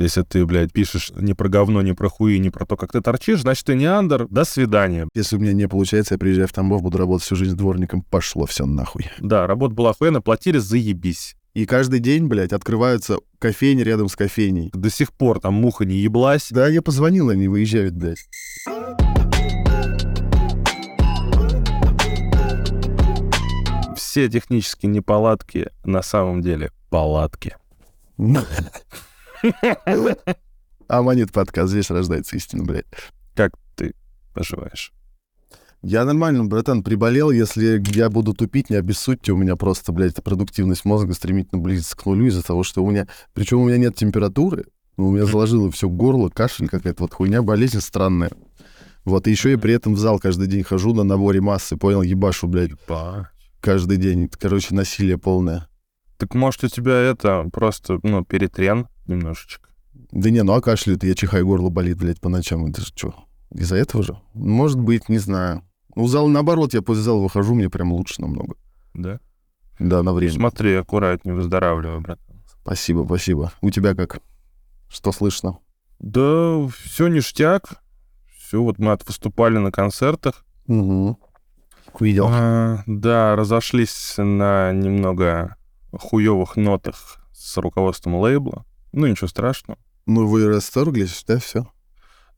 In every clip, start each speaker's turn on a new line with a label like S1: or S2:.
S1: Если ты, блядь, пишешь не про говно, не про хуи, не про то, как ты торчишь, значит, ты не андер. До свидания.
S2: Если у меня не получается, я приезжаю в Тамбов, буду работать всю жизнь дворником. Пошло все нахуй.
S1: Да, работа была охуенно, платили заебись.
S2: И каждый день, блядь, открываются кофейни рядом с кофейней.
S1: До сих пор там муха не еблась.
S2: Да, я позвонил, они выезжают, блядь.
S1: Все технические неполадки на самом деле палатки.
S2: Аманит подкаст, здесь рождается истина, блядь.
S1: Как ты поживаешь?
S2: Я нормально, братан, приболел. Если я буду тупить, не обессудьте. У меня просто, блядь, продуктивность мозга стремительно близится к нулю из-за того, что у меня... Причем у меня нет температуры, но у меня заложило все горло, кашель какая-то вот хуйня, болезнь странная. Вот, и еще я при этом в зал каждый день хожу на наборе массы, понял, ебашу, блядь,
S1: Па.
S2: каждый день. Короче, насилие полное.
S1: Так может у тебя это просто, ну, перетрен немножечко?
S2: Да не, ну а кашляет, я чихаю, горло болит, блядь, по ночам. Это же что, из-за этого же? Может быть, не знаю. Ну, в зал наоборот, я после зала выхожу, мне прям лучше намного.
S1: Да?
S2: Да, на время.
S1: Смотри, аккуратнее, выздоравливай, брат.
S2: Спасибо, спасибо. У тебя как? Что слышно?
S1: Да, все ништяк. Все, вот мы отвыступали на концертах.
S2: Угу. Видел.
S1: А, да, разошлись на немного хуевых нотах с руководством лейбла. Ну, ничего страшного.
S2: Ну, вы расторглись, да, все?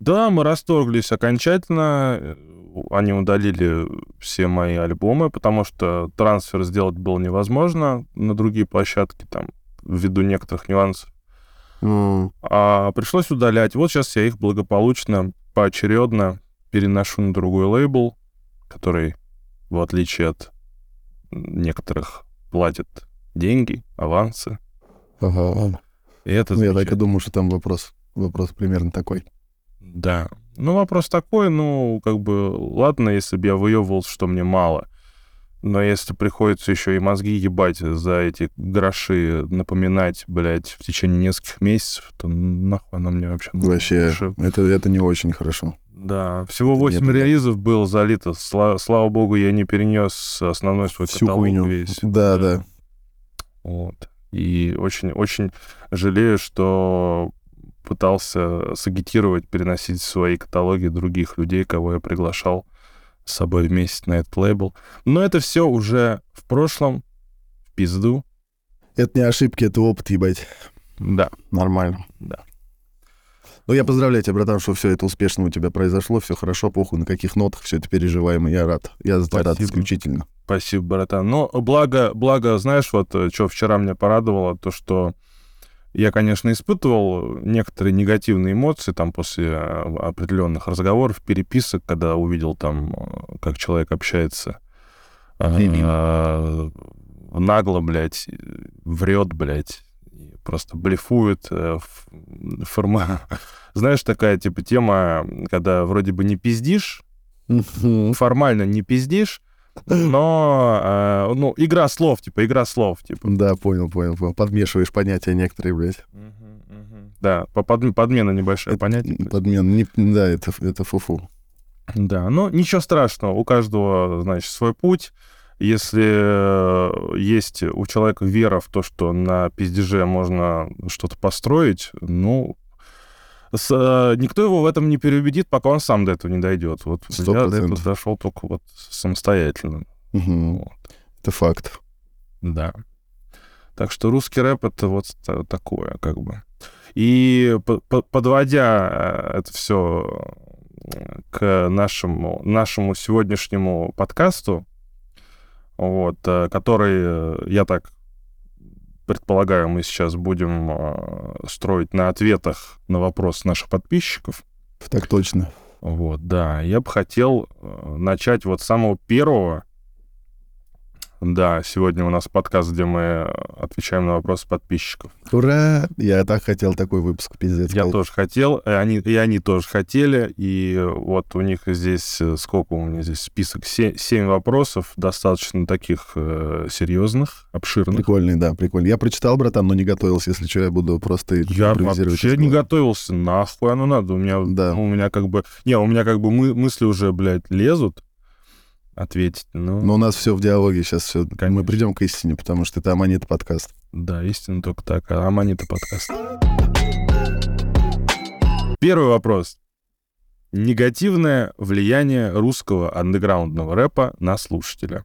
S1: Да, мы расторглись окончательно. Они удалили все мои альбомы, потому что трансфер сделать было невозможно на другие площадки, там, ввиду некоторых нюансов. А пришлось удалять. Вот сейчас я их благополучно, поочередно переношу на другой лейбл, который, в отличие от некоторых, платит деньги, авансы.
S2: Ага.
S1: И это
S2: Ну, я так и думаю, что там вопрос, вопрос примерно такой.
S1: Да. Ну, вопрос такой, ну, как бы, ладно, если бы я выебывал, что мне мало. Но если приходится еще и мозги ебать за эти гроши, напоминать, блядь, в течение нескольких месяцев, то нахуй оно мне вообще?
S2: Вообще,
S1: Лучше-
S2: это, это не очень хорошо.
S1: Да, всего
S2: Это
S1: 8
S2: нет, да.
S1: релизов было залито. Сла- слава богу, я не перенес основной свой
S2: Всю
S1: каталог
S2: хуйню.
S1: весь.
S2: Да, да.
S1: Вот. И очень-очень жалею, что пытался сагитировать, переносить в свои каталоги других людей, кого я приглашал с собой вместе на этот лейбл. Но это все уже в прошлом, в пизду.
S2: Это не ошибки, это опыт, ебать.
S1: Да,
S2: Нормально.
S1: Да.
S2: Ну, я поздравляю тебя, братан, что все это успешно у тебя произошло, все хорошо, похуй, на каких нотах все это переживаемо. Я рад. Я за тебя рад исключительно.
S1: Спасибо, братан. Но благо, благо, знаешь, вот что вчера меня порадовало, то, что я, конечно, испытывал некоторые негативные эмоции там после э, определенных разговоров, переписок, когда увидел там, э, как человек общается э, э, нагло, блядь, врет, блядь, просто блефует. э, форма... Знаешь, такая типа тема, когда вроде бы не пиздишь, формально не пиздишь, но, э, ну, игра слов, типа, игра слов, типа.
S2: Да, понял, понял, понял. Подмешиваешь понятия некоторые, блядь.
S1: Да, по- под- подмена небольшое
S2: Это
S1: понятие.
S2: Подмен. Не- да, это, это фуфу.
S1: Да, но ничего страшного, у каждого, значит, свой путь. Если э, есть у человека вера в то, что на пиздеже можно что-то построить, ну, с- э, никто его в этом не переубедит, пока он сам до этого не дойдет. Вот
S2: Сто
S1: я до этого дошел только вот самостоятельно.
S2: Мгм.
S1: Вот.
S2: Это факт.
S1: Да. Так что русский рэп это вот та- такое, как бы. И по- по- подводя э, это все к нашему, нашему сегодняшнему подкасту, вот, э, который, я так предполагаю, мы сейчас будем э, строить на ответах на вопрос наших подписчиков.
S2: Так точно.
S1: Вот, да. Я бы хотел э, начать вот с самого первого. Да, сегодня у нас подкаст, где мы э, отвечаем на вопросы подписчиков.
S2: Ура! Я так хотел такой выпуск, пиздец.
S1: Я
S2: был.
S1: тоже хотел, и они, и они тоже хотели, и вот у них здесь, э, сколько у меня здесь список, се- семь вопросов, достаточно таких э, серьезных, обширных.
S2: Прикольный, да, прикольный. Я прочитал, братан, но не готовился. Если что, я буду просто
S1: Я вообще не готовился, нахуй оно надо. У меня,
S2: Да.
S1: у меня как бы... Не, у меня как бы мы, мысли уже, блядь, лезут ответить. Ну,
S2: Но у нас все в диалоге сейчас. Все. Мы придем к истине, потому что это Аманит подкаст.
S1: да, истинно только так. А Аманита подкаст. Первый вопрос. Негативное влияние русского андеграундного рэпа на слушателя.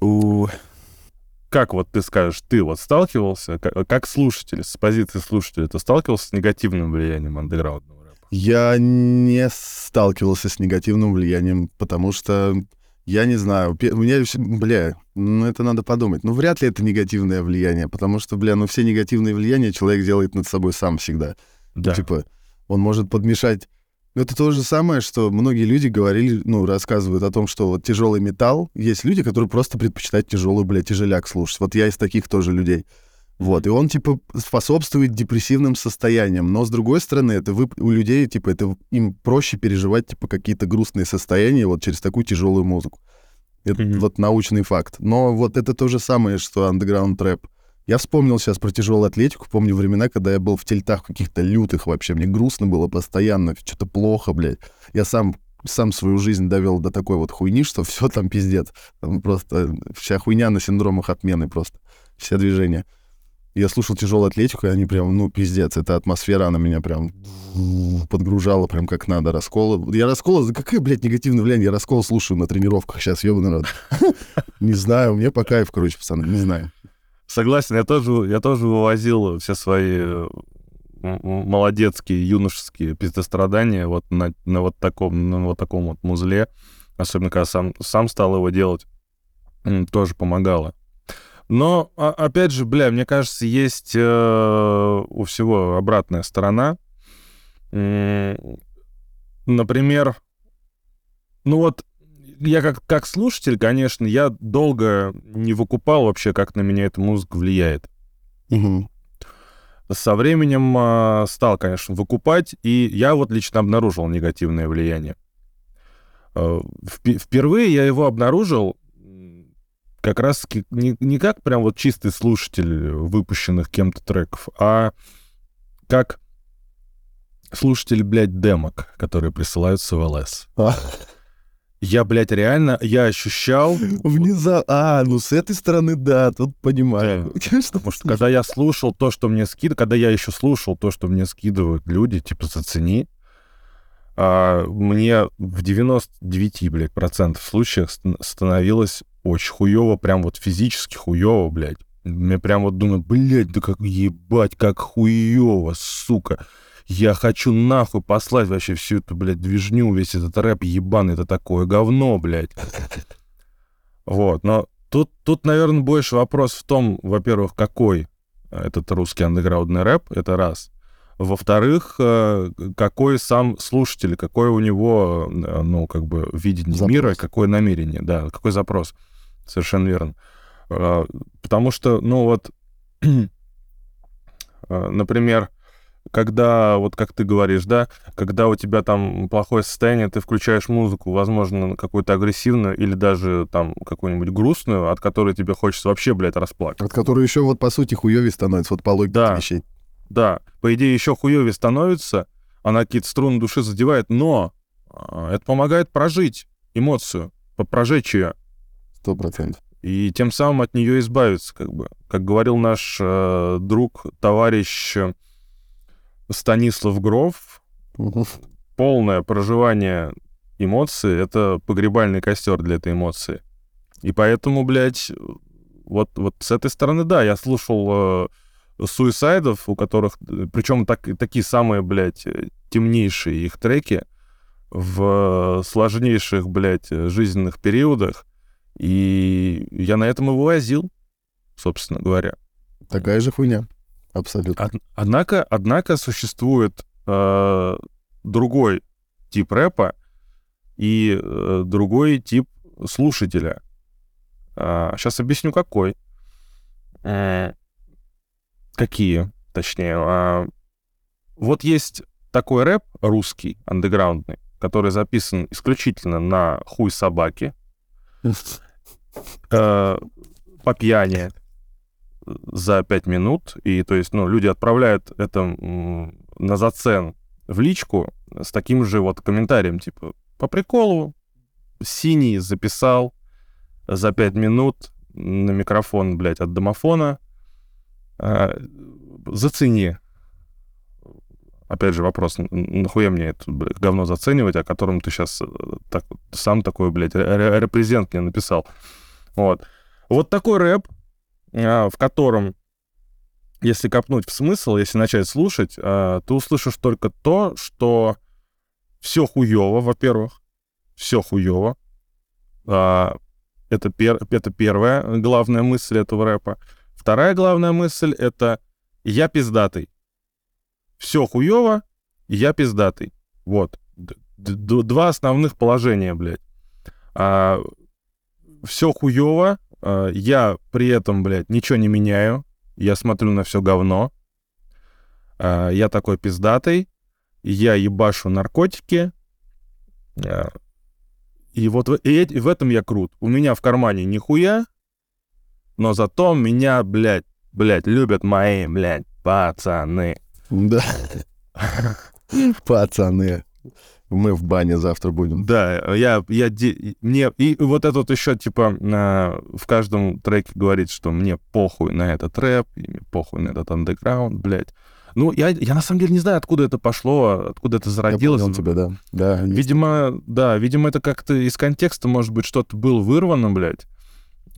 S2: У...
S1: Как вот ты скажешь, ты вот сталкивался, как, как слушатель, с позиции слушателя, ты сталкивался с негативным влиянием андеграундного рэпа?
S2: Я не сталкивался с негативным влиянием, потому что я не знаю. У меня, бля, ну это надо подумать. Ну вряд ли это негативное влияние, потому что, бля, ну все негативные влияния человек делает над собой сам всегда.
S1: Да.
S2: Типа, он может подмешать это то же самое, что многие люди говорили, ну, рассказывают о том, что вот тяжелый металл, есть люди, которые просто предпочитают тяжелую, блядь, тяжеляк слушать. Вот я из таких тоже людей. Вот, и он, типа, способствует депрессивным состояниям. Но, с другой стороны, это вы, у людей, типа, это им проще переживать, типа, какие-то грустные состояния вот через такую тяжелую музыку. Это mm-hmm. вот научный факт. Но вот это то же самое, что андеграунд рэп. Я вспомнил сейчас про тяжелую атлетику. Помню времена, когда я был в тельтах каких-то лютых вообще. Мне грустно было постоянно, что-то плохо, блядь. Я сам сам свою жизнь довел до такой вот хуйни, что все там пиздец. Там просто вся хуйня на синдромах отмены просто. Все движения. Я слушал тяжелую атлетику, и они прям, ну, пиздец. Эта атмосфера, она меня прям подгружала прям как надо. Расколы. Я расколы... Да какое, блядь, негативное влияние? Я раскол слушаю на тренировках сейчас, ёбаный народ. Не знаю, мне по кайфу, короче, пацаны, не знаю.
S1: Согласен, я тоже, я тоже вывозил все свои молодецкие, юношеские пиздострадания вот на, на вот таком, на вот таком вот музле. Особенно, когда сам, сам стал его делать, тоже помогало. Но, а, опять же, бля, мне кажется, есть э, у всего обратная сторона. Например, ну вот я как, как слушатель, конечно, я долго не выкупал вообще, как на меня эта музыка влияет.
S2: Угу.
S1: Со временем э, стал, конечно, выкупать, и я вот лично обнаружил негативное влияние. Э, впервые я его обнаружил как раз не, не как прям вот чистый слушатель выпущенных кем-то треков, а как слушатель, блядь, демок, которые присылают с ЛС. Я, блядь, реально, я ощущал...
S2: Внезапно. А, ну с этой стороны, да, тут понимаю.
S1: Да. Потому что когда я слушал то, что мне скидывают, когда я еще слушал то, что мне скидывают люди, типа, зацени, а, мне в 99, блядь, процентов случаев становилось очень хуево, прям вот физически хуево, блядь. Мне прям вот думаю, блядь, да как ебать, как хуево, сука я хочу нахуй послать вообще всю эту, блядь, движню, весь этот рэп ебаный, это такое говно, блядь. Вот, но тут, тут, наверное, больше вопрос в том, во-первых, какой этот русский андеграундный рэп, это раз. Во-вторых, э, какой сам слушатель, какой у него, э, ну, как бы, видение запрос. мира, какое намерение, да, какой запрос. Совершенно верно. Э, потому что, ну, вот, например, когда, вот как ты говоришь, да, когда у тебя там плохое состояние, ты включаешь музыку, возможно, какую-то агрессивную или даже там какую-нибудь грустную, от которой тебе хочется вообще, блядь, расплакать.
S2: От которой еще вот по сути хуёвее становится, вот по логике
S1: да,
S2: вещей.
S1: Да, по идее еще хуёвее становится, она какие-то струны души задевает, но а, это помогает прожить эмоцию, прожечь ее.
S2: Сто процентов.
S1: И тем самым от нее избавиться, как бы. Как говорил наш э, друг, товарищ Станислав Гров. Полное проживание эмоций — это погребальный костер для этой эмоции. И поэтому, блядь, вот, вот с этой стороны, да, я слушал э, суисайдов, у которых, причем так, такие самые, блядь, темнейшие их треки в сложнейших, блядь, жизненных периодах. И я на этом и вывозил, собственно говоря.
S2: Такая же хуйня. Абсолютно. Од-
S1: однако, однако существует э, другой тип рэпа и э, другой тип слушателя. Э, сейчас объясню, какой. Какие, точнее. Э, вот есть такой рэп русский, андеграундный, который записан исключительно на хуй собаки, э, по пьяни, за 5 минут, и то есть, ну, люди отправляют это на зацен в личку с таким же вот комментарием, типа, по приколу, синий записал за 5 минут на микрофон, блядь, от домофона, а, зацени. Опять же, вопрос, нахуя мне это блядь, говно заценивать, о котором ты сейчас так, сам такой, блядь, репрезент мне написал. Вот. Вот такой рэп, в котором если копнуть в смысл, если начать слушать, э, ты услышишь только то, что все хуево, во-первых, все хуево. Э, это, пер, это первая главная мысль этого рэпа. Вторая главная мысль — это «я пиздатый». Все хуево, я пиздатый. Вот. Два основных положения, блядь. А, все хуево, а, я при этом, блядь, ничего не меняю, я смотрю на все говно, а, я такой пиздатый, я ебашу наркотики, а, и вот в, и в этом я крут. У меня в кармане нихуя, но зато меня, блядь, блядь, любят мои, блядь, пацаны.
S2: Да. Пацаны. Мы в бане завтра будем.
S1: Да, я, я, мне, и вот этот еще, типа, на, в каждом треке говорит, что мне похуй на этот рэп, и мне похуй на этот андеграунд, блядь. Ну, я, я на самом деле не знаю, откуда это пошло, откуда это зародилось. Я
S2: понял тебя, да. да
S1: видимо, да, видимо, это как-то из контекста, может быть, что-то было вырвано, блядь,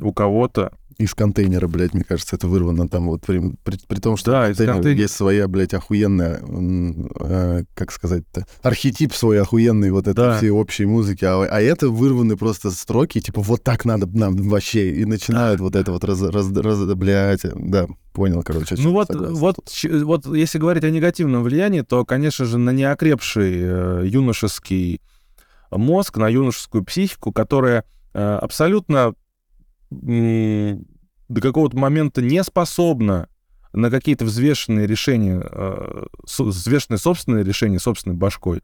S1: у кого-то
S2: из контейнера, блядь, мне кажется, это вырвано там вот при, при, при том, что да, контейнер контейнер... есть своя, блядь, охуенная, э, как сказать-то, архетип свой охуенный вот этой да. всей общей музыки, а, а это вырваны просто строки, типа вот так надо нам вообще, и начинают вот это вот раз, раз, раз блядь, да, понял, короче.
S1: Ну вот, вот, вот если говорить о негативном влиянии, то, конечно же, на неокрепший э, юношеский мозг, на юношескую психику, которая э, абсолютно до какого-то момента не способна на какие-то взвешенные решения, э, взвешенные собственные решения собственной башкой,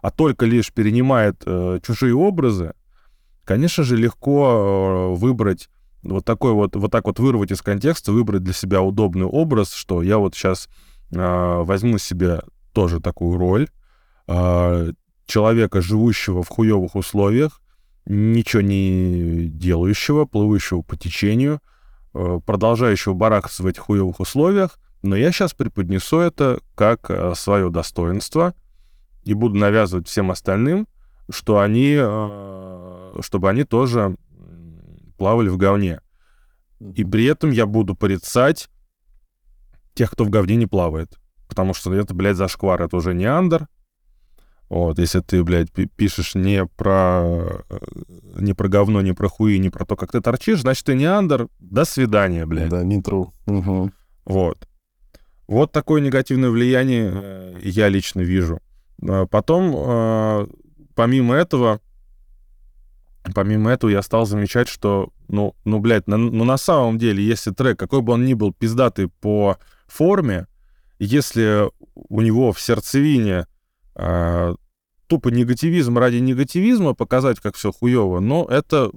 S1: а только лишь перенимает э, чужие образы, конечно же, легко э, выбрать вот такой вот, вот так вот вырвать из контекста, выбрать для себя удобный образ, что я вот сейчас возьму себе тоже такую роль человека, живущего в хуевых условиях, ничего не делающего, плывущего по течению, э, продолжающего барахаться в этих хуевых условиях, но я сейчас преподнесу это как э, свое достоинство и буду навязывать всем остальным, что они, э, чтобы они тоже плавали в говне. И при этом я буду порицать тех, кто в говне не плавает. Потому что это, блядь, зашквар. Это уже не андер, вот, если ты, блядь, пишешь не про, э, не про говно, не про хуи, не про то, как ты торчишь, значит, ты не андер. До свидания, блядь.
S2: Да, не true. Угу.
S1: Вот. Вот такое негативное влияние э, я лично вижу. А потом, э, помимо этого, помимо этого я стал замечать, что, ну, ну блядь, на, ну, на самом деле, если трек, какой бы он ни был пиздатый по форме, если у него в сердцевине тупо негативизм ради негативизма показать, как все хуево, но это,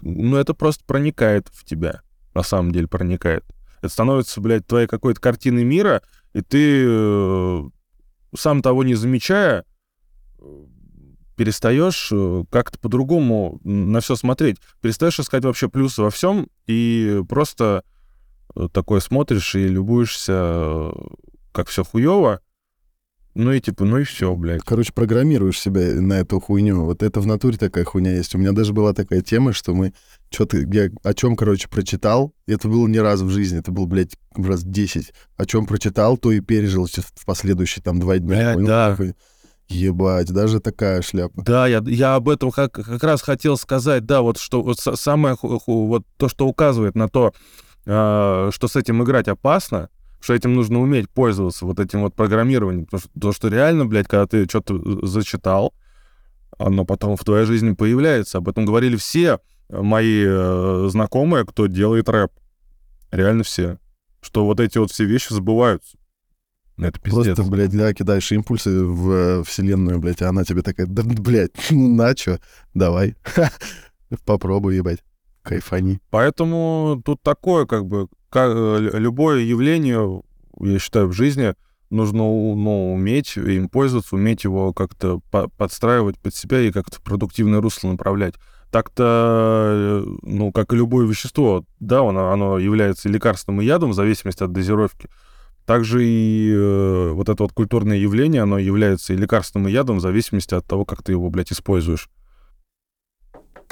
S1: ну, это просто проникает в тебя. На самом деле проникает. Это становится, блядь, твоей какой-то картиной мира, и ты, э, сам того не замечая, перестаешь э, как-то по-другому на все смотреть. Перестаешь искать вообще плюсы во всем, и просто э, такой смотришь и любуешься, как все хуево, ну и типа, ну и все, блядь.
S2: Короче, программируешь себя на эту хуйню. Вот это в натуре такая хуйня есть. У меня даже была такая тема, что мы что-то, я о чем, короче, прочитал. Это было не раз в жизни, это было, блядь, раз 10. О чем прочитал, то и пережил в последующие там два дня.
S1: Блядь, да.
S2: Такой, Ебать, даже такая шляпа.
S1: Да, я, я об этом как, как раз хотел сказать, да, вот что вот самое, вот то, что указывает на то, э, что с этим играть опасно, что этим нужно уметь пользоваться, вот этим вот программированием. Потому что, то, что реально, блядь, когда ты что-то зачитал, оно потом в твоей жизни появляется. Об этом говорили все мои э, знакомые, кто делает рэп. Реально все. Что вот эти вот все вещи забываются. Это пиздец.
S2: Просто, блядь, да, кидаешь импульсы в э, вселенную, блядь, а она тебе такая, да, блядь, ну на чё, давай, попробуй, ебать, кайфани.
S1: Поэтому тут такое, как бы, как, э, любое явление, я считаю, в жизни нужно ну, уметь им пользоваться, уметь его как-то по подстраивать под себя и как-то в продуктивное русло направлять. Так-то, э, ну, как и любое вещество, да, оно, оно является лекарственным и ядом в зависимости от дозировки. Также и э, вот это вот культурное явление, оно является и лекарственным и ядом в зависимости от того, как ты его, блядь, используешь.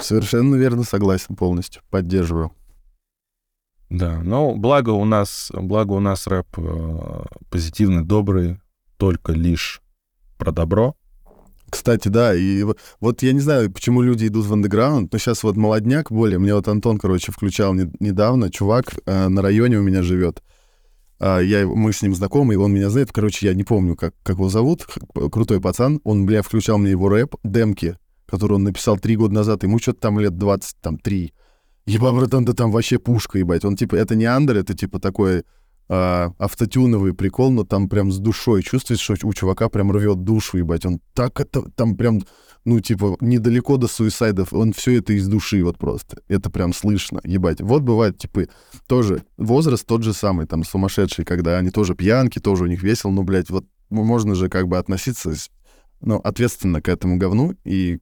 S2: Совершенно верно, согласен полностью, поддерживаю.
S1: Да, но благо у нас, благо у нас рэп э, позитивный, добрый, только лишь про добро.
S2: Кстати, да, и вот я не знаю, почему люди идут в андеграунд, но сейчас вот молодняк более, мне вот Антон, короче, включал не, недавно, чувак э, на районе у меня живет, э, я, мы с ним знакомы, и он меня знает, короче, я не помню, как, как его зовут, крутой пацан, он, бля, включал мне его рэп, демки, который он написал три года назад, ему что-то там лет 23. Еба, братан, да там вообще пушка, ебать. Он типа, это не андер, это типа такой а, автотюновый прикол, но там прям с душой. Чувствуешь, что у чувака прям рвет душу, ебать. Он так это, там прям, ну, типа, недалеко до суисайдов. Он все это из души вот просто. Это прям слышно, ебать. Вот бывает, типа, тоже возраст тот же самый, там, сумасшедший, когда они тоже пьянки, тоже у них весело, но, блядь, вот можно же как бы относиться, ну, ответственно к этому говну, и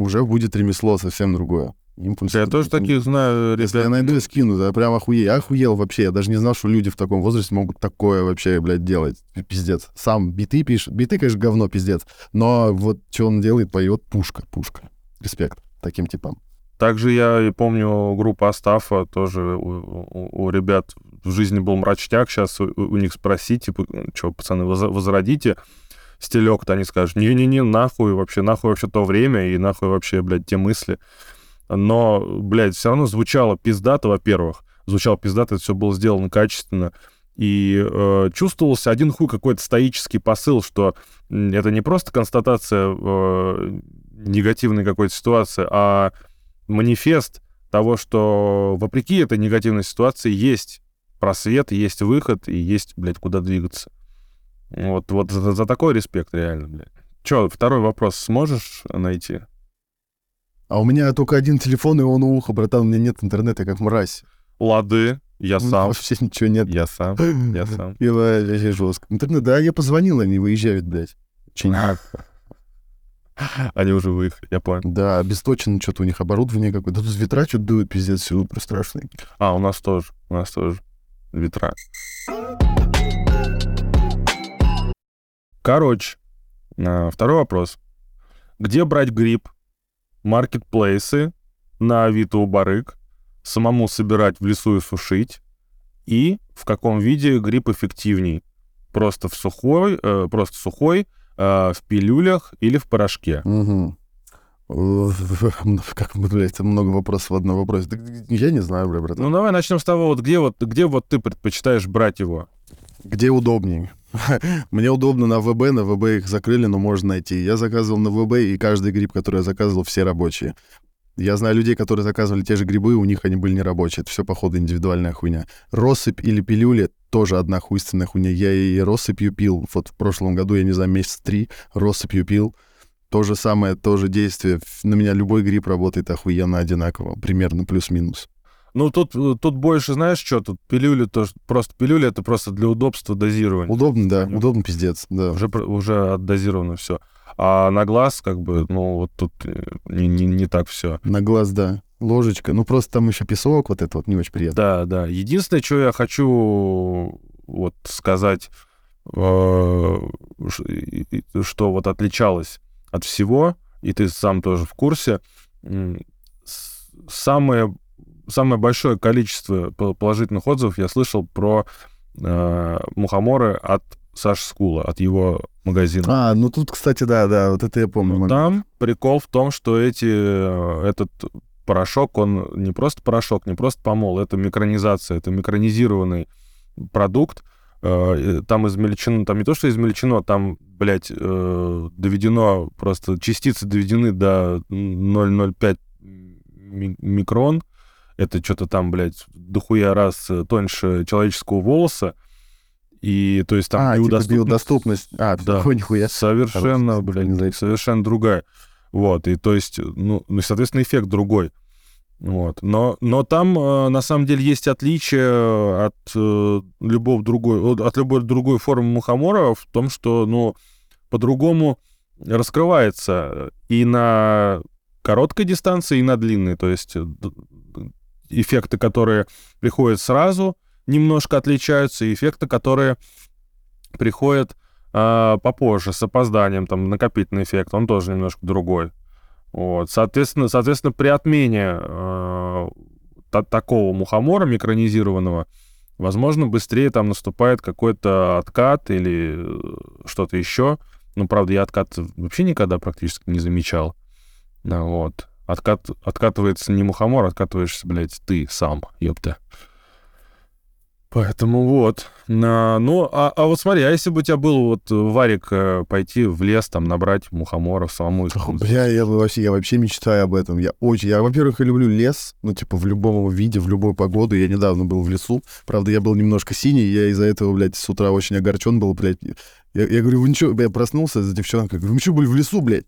S2: уже будет ремесло совсем другое.
S1: Импульс. Я тоже таких знаю,
S2: ребят. Если я найду и скину, да, прям охуел. охуел вообще. Я даже не знал, что люди в таком возрасте могут такое вообще, блядь, делать. Пиздец. Сам биты пишет. Биты, конечно, говно, пиздец. Но вот что он делает, поет, пушка, пушка. Респект таким типам.
S1: Также я помню группу Астафа, тоже у, у, у ребят в жизни был мрачняк, сейчас у, у них спросить, типа, что, пацаны, возродите стелек-то, они скажут, не-не-не, нахуй вообще, нахуй вообще то время и нахуй вообще, блядь, те мысли но, блядь, все равно звучало пиздато, во-первых. Звучало пиздато, это все было сделано качественно. И э, чувствовался один хуй какой-то стоический посыл, что это не просто констатация э, негативной какой-то ситуации, а манифест того, что вопреки этой негативной ситуации есть просвет, есть выход и есть, блядь, куда двигаться. Вот, вот за, за такой респект реально, блядь. Че, второй вопрос сможешь найти?
S2: А у меня только один телефон, и он у уха, братан, у меня нет интернета, как мразь.
S1: Лады, я сам.
S2: Вообще ничего нет.
S1: Я сам, я сам.
S2: И вообще жестко. Интернет, да, я позвонил, они выезжают, блядь.
S1: Они уже выехали, я понял.
S2: Да, обесточено что-то у них оборудование какое-то. Да тут ветра что-то дуют, пиздец, супер страшный.
S1: А, у нас тоже, у нас тоже ветра. Короче, а, второй вопрос. Где брать гриб маркетплейсы на Авито у барыг, самому собирать в лесу и сушить, и в каком виде гриб эффективней. Просто в сухой, э, просто сухой, э, в пилюлях или в порошке.
S2: Угу. Как, блядь, много вопросов в одном вопросе. Я не знаю, бля, братан.
S1: Ну, давай начнем с того, вот где вот, где вот ты предпочитаешь брать его?
S2: Где удобнее? Мне удобно на ВБ, на ВБ их закрыли, но можно найти. Я заказывал на ВБ, и каждый гриб, который я заказывал, все рабочие. Я знаю людей, которые заказывали те же грибы, у них они были не рабочие. Это все, походу, индивидуальная хуйня. Россыпь или пилюли — тоже одна хуйственная хуйня. Я и россыпью пил. Вот в прошлом году, я не знаю, месяц три россыпью пил. То же самое, то же действие. На меня любой гриб работает охуенно одинаково. Примерно плюс-минус.
S1: Ну, тут, э, тут больше, знаешь, что, тут пилюли, то, просто пилюли это просто для удобства дозирования.
S2: Удобно, да, удобно пиздец, да.
S1: Уже, уже отдозировано все. А на глаз, как бы, ну, вот тут э, не, не, не так все.
S2: На глаз, да. Ложечка. Ну, просто там еще песок, вот это вот не очень приятно.
S1: Да, да. Единственное, что я хочу вот сказать, э, что вот отличалось от всего, и ты сам тоже в курсе, самое самое большое количество положительных отзывов я слышал про э, мухоморы от Саши Скула, от его магазина.
S2: А, ну тут, кстати, да, да, вот это я помню.
S1: Ну, там прикол в том, что эти, э, этот порошок, он не просто порошок, не просто помол, это микронизация, это микронизированный продукт, э, там измельчено, там не то, что измельчено, там, блядь, э, доведено, просто частицы доведены до 0,05 микрон, это что-то там, блядь, дохуя раз э, тоньше человеческого волоса, и то есть там
S2: а, биодоступность... Типа биодоступность. А,
S1: да, нихуя. Совершенно, блядь, совершенно другая. Вот, и то есть, ну, ну, соответственно, эффект другой. Вот. Но, но там э, на самом деле есть отличие от э, любого другой, от любой другой формы мухомора в том, что, ну, по-другому раскрывается и на короткой дистанции, и на длинной. То есть эффекты, которые приходят сразу, немножко отличаются, и эффекты, которые приходят э, попозже, с опозданием, там, накопительный эффект, он тоже немножко другой. Вот, соответственно, соответственно, при отмене э, та- такого мухомора микронизированного, возможно, быстрее там наступает какой-то откат или э, что-то еще. Ну, правда, я откат вообще никогда практически не замечал. Вот. Откат, откатывается не мухомор, откатываешься, блядь, ты сам, ёпта. Поэтому вот. На, ну, а, а вот смотри, а если бы у тебя был вот варик э, пойти в лес, там, набрать мухоморов, самому их...
S2: Бля, я вообще, я вообще мечтаю об этом. Я очень, я, во-первых, люблю лес, ну, типа, в любом его виде, в любую погоду. Я недавно был в лесу. Правда, я был немножко синий, я из-за этого, блядь, с утра очень огорчен был, блядь. Я, я говорю, вы ничего, я проснулся за девчонкой, говорю, вы что, были в лесу, блядь?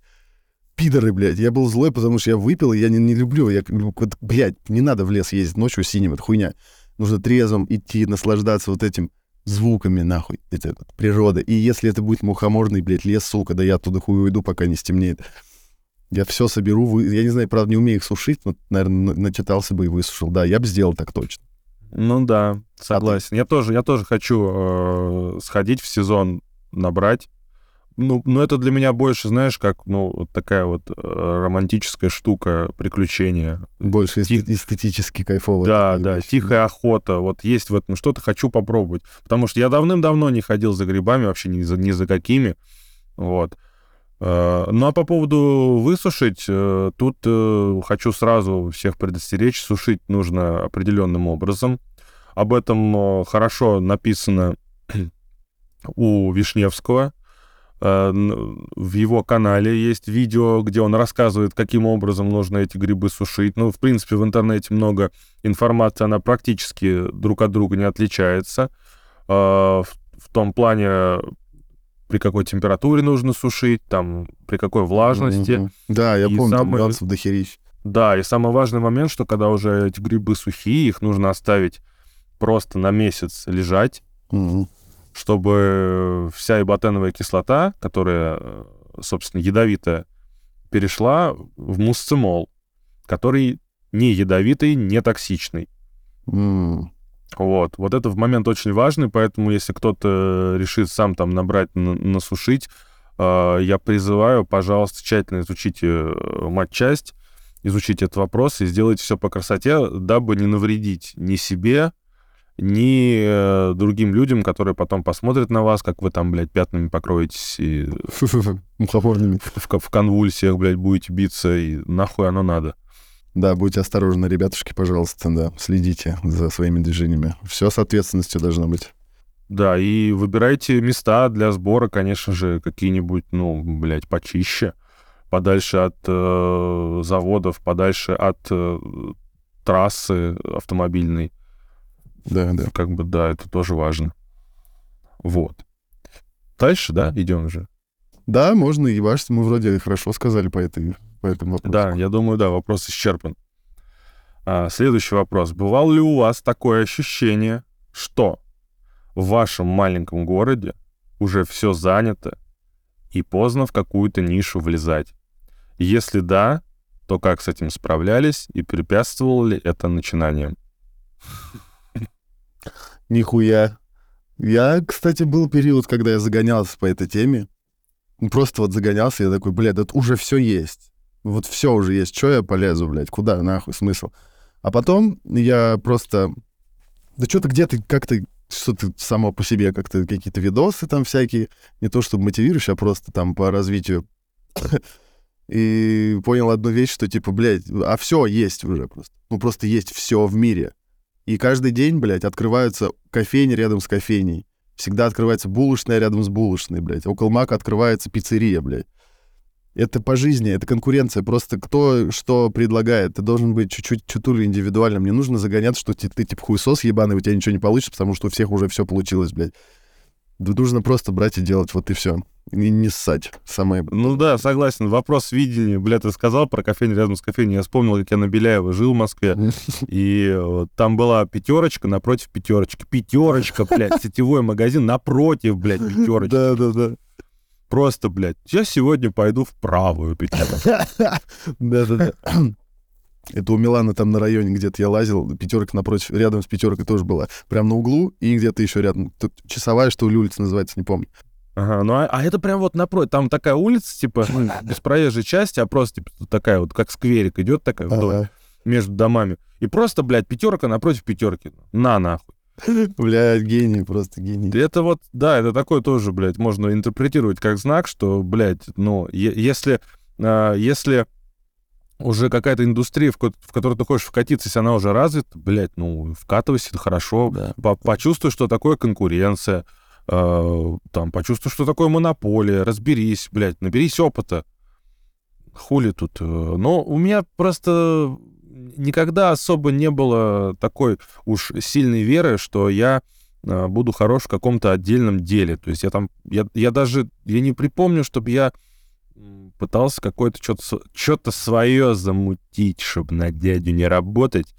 S2: Пидоры, блядь. Я был злой, потому что я выпил, и я не, не люблю. Я, вот, блядь, не надо в лес ездить ночью синим, это хуйня. Нужно трезвым идти, наслаждаться вот этим звуками, нахуй, это вот, природа. И если это будет мухоморный, блядь, лес, сука, да я оттуда хуй уйду, пока не стемнеет. Я все соберу, вы... я не знаю, правда, не умею их сушить, но, наверное, начитался бы и высушил. Да, я бы сделал так точно.
S1: Ну да, согласен. Я тоже, я тоже хочу э, сходить в сезон, набрать. Ну, ну, это для меня больше, знаешь, как, ну, вот такая вот э, романтическая штука, приключение.
S2: Больше
S1: Тих-
S2: эстет- эстетически кайфово.
S1: Да, да,
S2: блядь.
S1: тихая охота. Вот есть в этом что-то, хочу попробовать. Потому что я давным-давно не ходил за грибами, вообще ни за, ни за какими. Вот. Э, Ну а по поводу высушить, э, тут хочу сразу всех предостеречь, сушить нужно определенным образом. Об этом хорошо написано у Вишневского. Э, В его канале есть видео, где он рассказывает, каким образом нужно эти грибы сушить. Ну, в принципе, в интернете много информации, она практически друг от друга не отличается. Э, В том плане, при какой температуре нужно сушить, там, при какой влажности.
S2: Да, я
S1: И
S2: помню,
S1: самый-
S2: нюансов дохерищ.
S1: Да, и самый важный момент, что когда уже эти грибы сухие, их нужно оставить просто на месяц лежать,
S2: Мгм.
S1: Чтобы вся иботеновая кислота, которая, э, собственно, ядовитая, перешла в мусцимол, который не ядовитый, не токсичный.
S2: М.
S1: Вот. Вот это в момент очень важный, поэтому если кто-то решит сам там набрать, на- насушить, э, я призываю, пожалуйста, тщательно изучите э, матчасть, изучите этот вопрос и сделайте все по красоте, дабы не навредить ни себе, ни э, другим людям, которые потом посмотрят на вас, как вы там, блядь, пятнами покроетесь и
S2: Мухоморными.
S1: в, в конвульсиях, блядь, будете биться, и нахуй оно надо.
S2: Да, будьте осторожны, ребятушки, пожалуйста, да. Следите за своими движениями. Все с ответственностью должно быть.
S1: Да, и выбирайте места для сбора, конечно же, какие-нибудь, ну, блядь, почище, подальше от э, заводов, подальше от э, трассы автомобильной.
S2: Да, да.
S1: Как бы, да, это тоже важно. Вот. Дальше, да, идем уже.
S2: Да, можно ебашить. Мы вроде хорошо сказали по, этой, по этому вопросу.
S1: Да, я думаю, да, вопрос исчерпан. А, следующий вопрос. Бывало ли у вас такое ощущение, что в вашем маленьком городе уже все занято и поздно в какую-то нишу влезать? Если да, то как с этим справлялись и препятствовало ли это начинаниям?
S2: Нихуя. Я, кстати, был период, когда я загонялся по этой теме. Просто вот загонялся, я такой, блядь, это уже все есть. Вот все уже есть. Че я полезу, блядь? Куда, нахуй, смысл? А потом я просто... Да что-то где-то как-то что-то само по себе, как-то какие-то видосы там всякие, не то чтобы мотивирующие, а просто там по развитию. И понял одну вещь, что типа, блядь, а все есть уже просто. Ну просто есть все в мире. И каждый день, блядь, открываются кофейни рядом с кофейней. Всегда открывается булочная рядом с булочной, блядь. Около Мака открывается пиццерия, блядь. Это по жизни, это конкуренция. Просто кто что предлагает. Ты должен быть чуть-чуть чутули индивидуальным. Не нужно загоняться, что ты, ты типа хуесос ебаный, у тебя ничего не получится, потому что у всех уже все получилось, блядь. Да нужно просто брать и делать, вот и все. И не ссать. Самое...
S1: Ну да, согласен. Вопрос видения. Бля, ты сказал про кофейню рядом с кофейней. Я вспомнил, как я на Беляева жил в Москве. И вот там была пятерочка напротив пятерочки. Пятерочка, блядь, сетевой магазин напротив, блядь, пятерочки.
S2: Да, да, да.
S1: Просто, блядь, я сегодня пойду в правую пятерочку.
S2: Да, да, да. Это у Милана там на районе где-то я лазил, пятерка напротив, рядом с пятеркой тоже была. Прям на углу и где-то еще рядом. Тут часовая, что ли, улица называется, не помню.
S1: Ага, ну а, а это прям вот напротив, там такая улица, типа, без проезжей части, а просто типа, такая вот, как скверик идет такая вдоль,
S2: Ага.
S1: между домами. И просто, блядь, пятерка напротив пятерки. На нахуй.
S2: Блядь, гений, просто гений.
S1: Это вот, да, это такое тоже, блядь, можно интерпретировать как знак, что, блядь, ну, е- если, а, если уже какая-то индустрия, в, ко- в которую ты хочешь вкатиться, если она уже развита, блядь, ну, вкатывайся, это хорошо.
S2: Да.
S1: По- почувствуй, что такое конкуренция, э, там, почувствуй, что такое монополия, разберись, блядь, наберись опыта. Хули тут. э, Но у меня просто никогда особо не было такой уж сильной веры, что я э, буду хорош в каком-то отдельном деле. То есть я там, я, я даже, я не припомню, чтобы я пытался какое-то что-то, что-то свое замутить, чтобы на дядю не работать.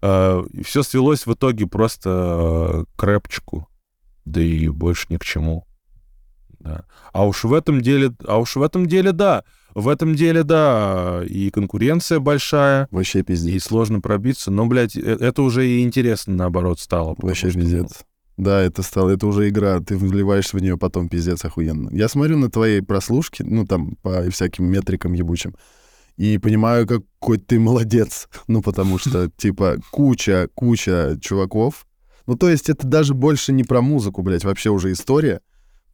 S1: все свелось в итоге просто э, к рэпчику, да и больше ни к чему. Да. А уж в этом деле, а уж в этом деле, да, в этом деле, да, и конкуренция большая,
S2: Вообще
S1: и
S2: пиздец.
S1: сложно пробиться, но, блядь, э- это уже и интересно, наоборот, стало.
S2: Вообще
S1: что,
S2: пиздец. Да, это стало, это уже игра, ты вливаешься в нее потом пиздец охуенно. Я смотрю на твои прослушки, ну там по всяким метрикам ебучим, и понимаю, какой ты молодец. Ну потому что, типа, куча, куча чуваков. Ну то есть это даже больше не про музыку, блядь, вообще уже история.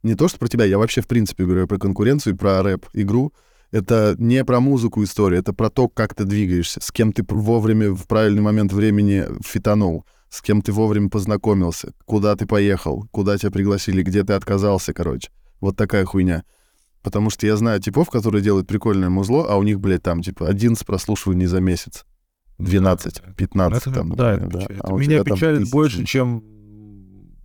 S2: Не то, что про тебя, я вообще в принципе говорю про конкуренцию и про рэп-игру. Это не про музыку история, это про то, как ты двигаешься, с кем ты вовремя в правильный момент времени фитанул, с кем ты вовремя познакомился, куда ты поехал, куда тебя пригласили, где ты отказался, короче. Вот такая хуйня. Потому что я знаю типов, которые делают прикольное музло, а у них, блядь, там, типа, 11 прослушиваний за месяц. 12, 15
S1: Это-
S2: там,
S1: да,
S2: например,
S1: это,
S2: да.
S1: печалит.
S2: А
S1: Меня печалит
S2: тысячи.
S1: больше, чем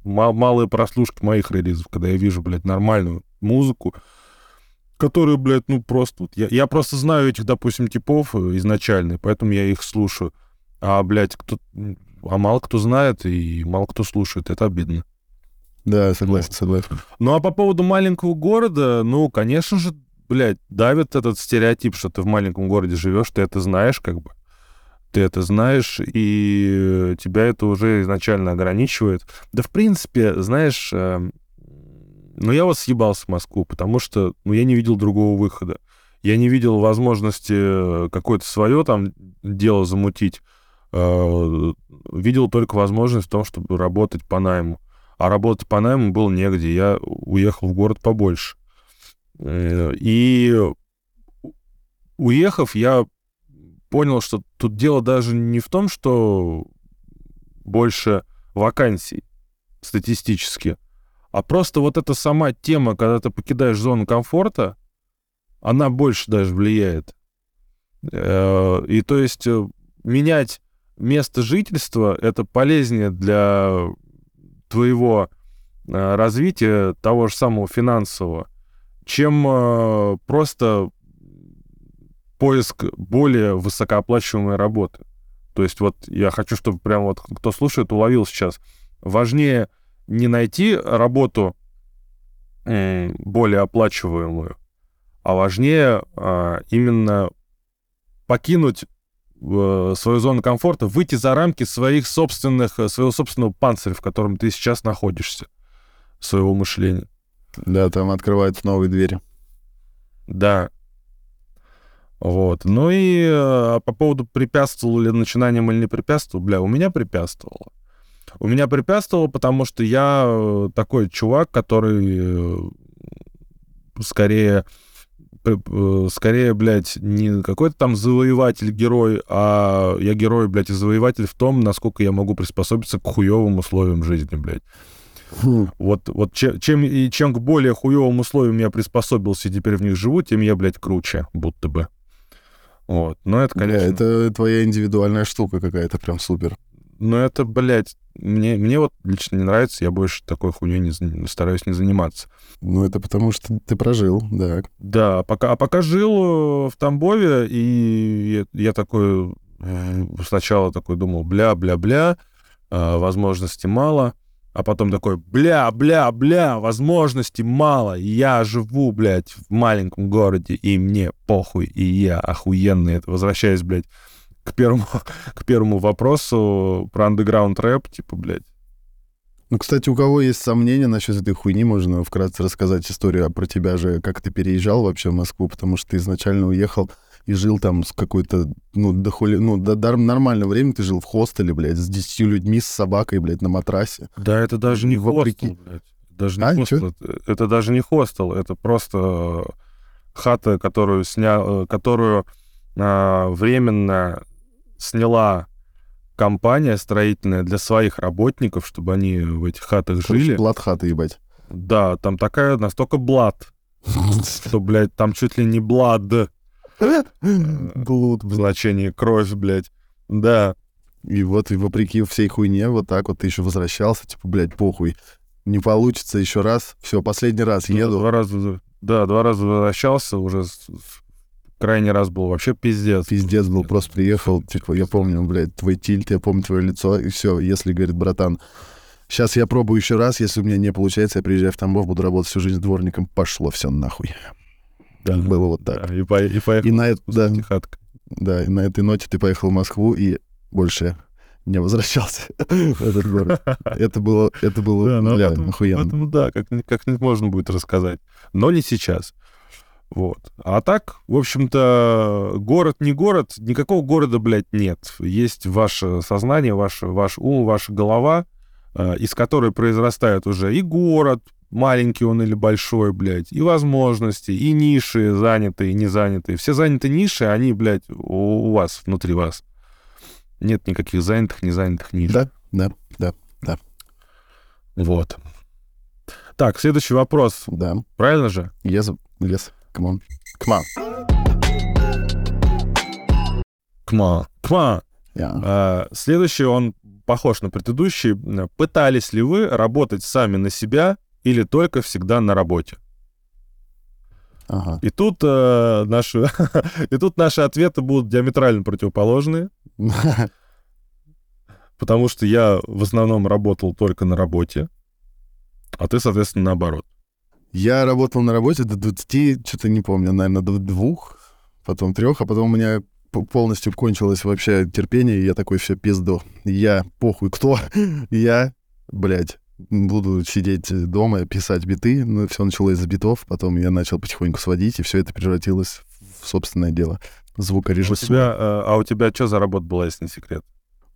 S1: ма- малые прослушки моих релизов, когда я вижу, блядь, нормальную музыку, которую, блядь, ну просто... вот Я, я просто знаю этих, допустим, типов э, изначально, поэтому я их слушаю. А, блядь, кто... А мало кто знает и мало кто слушает. Это обидно.
S2: Да, согласен, согласен.
S1: Ну, а по поводу маленького города, ну, конечно же, блядь, давит этот стереотип, что ты в маленьком городе живешь, ты это знаешь, как бы. Ты это знаешь, и тебя это уже изначально ограничивает. Да, в принципе, знаешь, э, ну, я вот съебался в Москву, потому что, ну, я не видел другого выхода. Я не видел возможности э, какое-то свое там дело замутить. Видел только возможность в том, чтобы работать по найму. А работать по найму было негде. Я уехал в город побольше. Э, И уехав, я понял, что тут дело даже не в том, что больше вакансий статистически, а просто вот эта сама тема, когда ты покидаешь зону комфорта, она больше даже влияет. Э, И то есть э, менять место жительства это полезнее для твоего э, развития того же самого финансового, чем э, просто поиск более высокооплачиваемой работы. То есть вот я хочу, чтобы прям вот кто слушает, уловил сейчас. Важнее не найти работу более оплачиваемую, а важнее а, именно покинуть свою зону комфорта, выйти за рамки своих собственных, э, своего собственного панциря, в котором ты сейчас находишься, своего мышления.
S2: Да, там открываются новые двери.
S1: Да. Вот. Ну и э, по поводу препятствовало ли начинанием или не препятствовало, бля, у меня препятствовало. У меня препятствовало, потому что я э, такой чувак, который э, скорее, э, скорее, блядь, не какой-то там завоеватель, герой, а я герой, блядь, и завоеватель в том, насколько я могу приспособиться к хуевым условиям жизни, блядь.
S2: Хм.
S1: Вот, вот чем, чем, и чем к более хуевым условиям я приспособился и теперь в них живу, тем я, блядь, круче, будто бы. Вот. Но это,
S2: Бля,
S1: конечно...
S2: это твоя индивидуальная штука какая-то, прям супер.
S1: Но это, блядь, мне, мне вот лично не нравится, я больше такой хуйней не, стараюсь не заниматься.
S2: Ну, это потому что ты прожил, да.
S1: Да, а пока, а пока жил э, в Тамбове, и я, я такой э, сначала такой думал, бля-бля-бля, э, возможностей мало, а потом такой, бля-бля-бля, возможностей мало, я живу, блядь, в маленьком городе, и мне похуй, и я охуенный, это возвращаясь, блядь, к первому, к первому вопросу про андеграунд рэп, типа, блядь.
S2: Ну, кстати, у кого есть сомнения насчет этой хуйни, можно вкратце рассказать историю про тебя же, как ты переезжал вообще в Москву, потому что ты изначально уехал и жил там с какой-то, ну, до хули, ну, до, до нормального времени ты жил в хостеле, блядь, с десятью людьми, с собакой, блядь, на матрасе.
S1: Да, это даже не
S2: Вопреки.
S1: хостел, блядь. Даже не
S2: А,
S1: хостел. Это, это даже не хостел, это просто хата, которую сня... которую а, временно сняла компания строительная для своих работников, чтобы они в этих хатах жили.
S2: Блат хата, ебать.
S1: Да, там такая настолько блад, что, блядь, там чуть ли не блад
S2: Блуд,
S1: в значении кровь, блядь. Да.
S2: И вот, и вопреки всей хуйне, вот так вот ты еще возвращался, типа, блядь, похуй. Не получится еще раз. Все, последний раз еду.
S1: Два раза, да, два раза возвращался, уже с- с- крайний раз был вообще пиздец.
S2: Пиздец был, просто приехал, типа, я помню, блядь, твой тильт, я помню твое лицо, и все. Если, говорит, братан, сейчас я пробую еще раз, если у меня не получается, я приезжаю в Тамбов, буду работать всю жизнь дворником, пошло все нахуй.
S1: Да.
S2: Было вот так.
S1: Да, и, по- и поехал
S2: И на, это, да, да, и на этой ноте ты поехал в Москву и больше не возвращался в этот город. Это было, это было,
S1: Да, ну,
S2: охуенно.
S1: Поэтому, да, как, как можно будет рассказать. Но не сейчас. Вот. А так, в общем-то, город не город, никакого города, блядь, нет. Есть ваше сознание, ваш, ваш ум, ваша голова, э, из которой произрастает уже и город, маленький он или большой, блядь, и возможности, и ниши занятые, и не занятые. Все занятые ниши, они, блядь, у, вас, внутри вас. Нет никаких занятых, не занятых ниш.
S2: Да, да, да,
S1: Вот. Так, следующий вопрос.
S2: да.
S1: Правильно же?
S2: Yes, yes, come on. Come on.
S1: Кма. Кма.
S2: Yeah.
S1: А, следующий, он похож на предыдущий. Пытались ли вы работать сами на себя или только всегда на работе?
S2: Ага.
S1: И тут, э, наши, и тут наши ответы будут диаметрально противоположные, потому что я в основном работал только на работе, а ты, соответственно, наоборот.
S2: Я работал на работе до 20, что-то не помню, наверное, до двух, потом трех, а потом у меня полностью кончилось вообще терпение, и я такой, все, пизду. Я, похуй, кто? Я, блядь, буду сидеть дома, писать биты. Ну, все началось с битов, потом я начал потихоньку сводить, и все это превратилось в собственное дело.
S1: У
S2: Звукорежиссура.
S1: тебя, э, а у тебя что за работа была, если не секрет?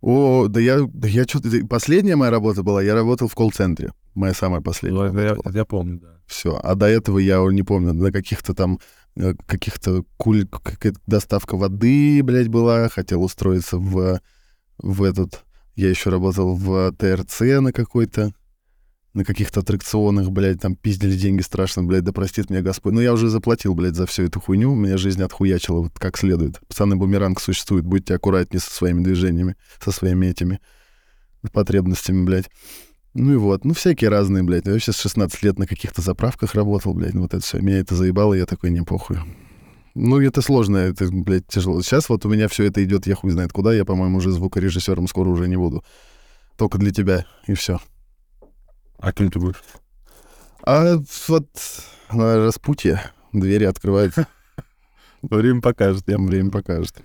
S2: О, да я, да я что-то... Последняя моя работа была, я работал в колл-центре. Моя самая последняя.
S1: Ну, это я, это я помню, да.
S2: Все. А до этого я не помню, на каких-то там э, каких-то куль... какая-то доставка воды, блядь, была. Хотел устроиться в, в этот... Я еще работал в ТРЦ на какой-то, на каких-то аттракционах, блядь, там пиздили деньги страшно, блядь, да простит меня Господь. Ну, я уже заплатил, блядь, за всю эту хуйню, меня жизнь отхуячила вот как следует. Пацаны, бумеранг существует, будьте аккуратнее со своими движениями, со своими этими потребностями, блядь. Ну и вот, ну всякие разные, блядь. Я вообще с 16 лет на каких-то заправках работал, блядь, ну вот это все. Меня это заебало, я такой, не похуй. Ну, это сложно, это, блядь, тяжело. Сейчас вот у меня все это идет, я хуй знает куда. Я, по-моему, уже звукорежиссером скоро уже не буду. Только для тебя, и все.
S1: А кем ты будешь?
S2: А вот на распутье двери открываются,
S1: Время покажет. Я...
S2: время покажет.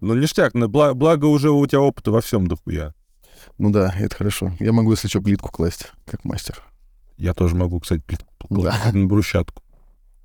S1: Ну, ништяк, ну, бла- благо уже у тебя опыта во всем дохуя.
S2: Ну да, это хорошо. Я могу, если что, плитку класть, как мастер.
S1: Я тоже могу, кстати, плит-
S2: Да.
S1: на брусчатку.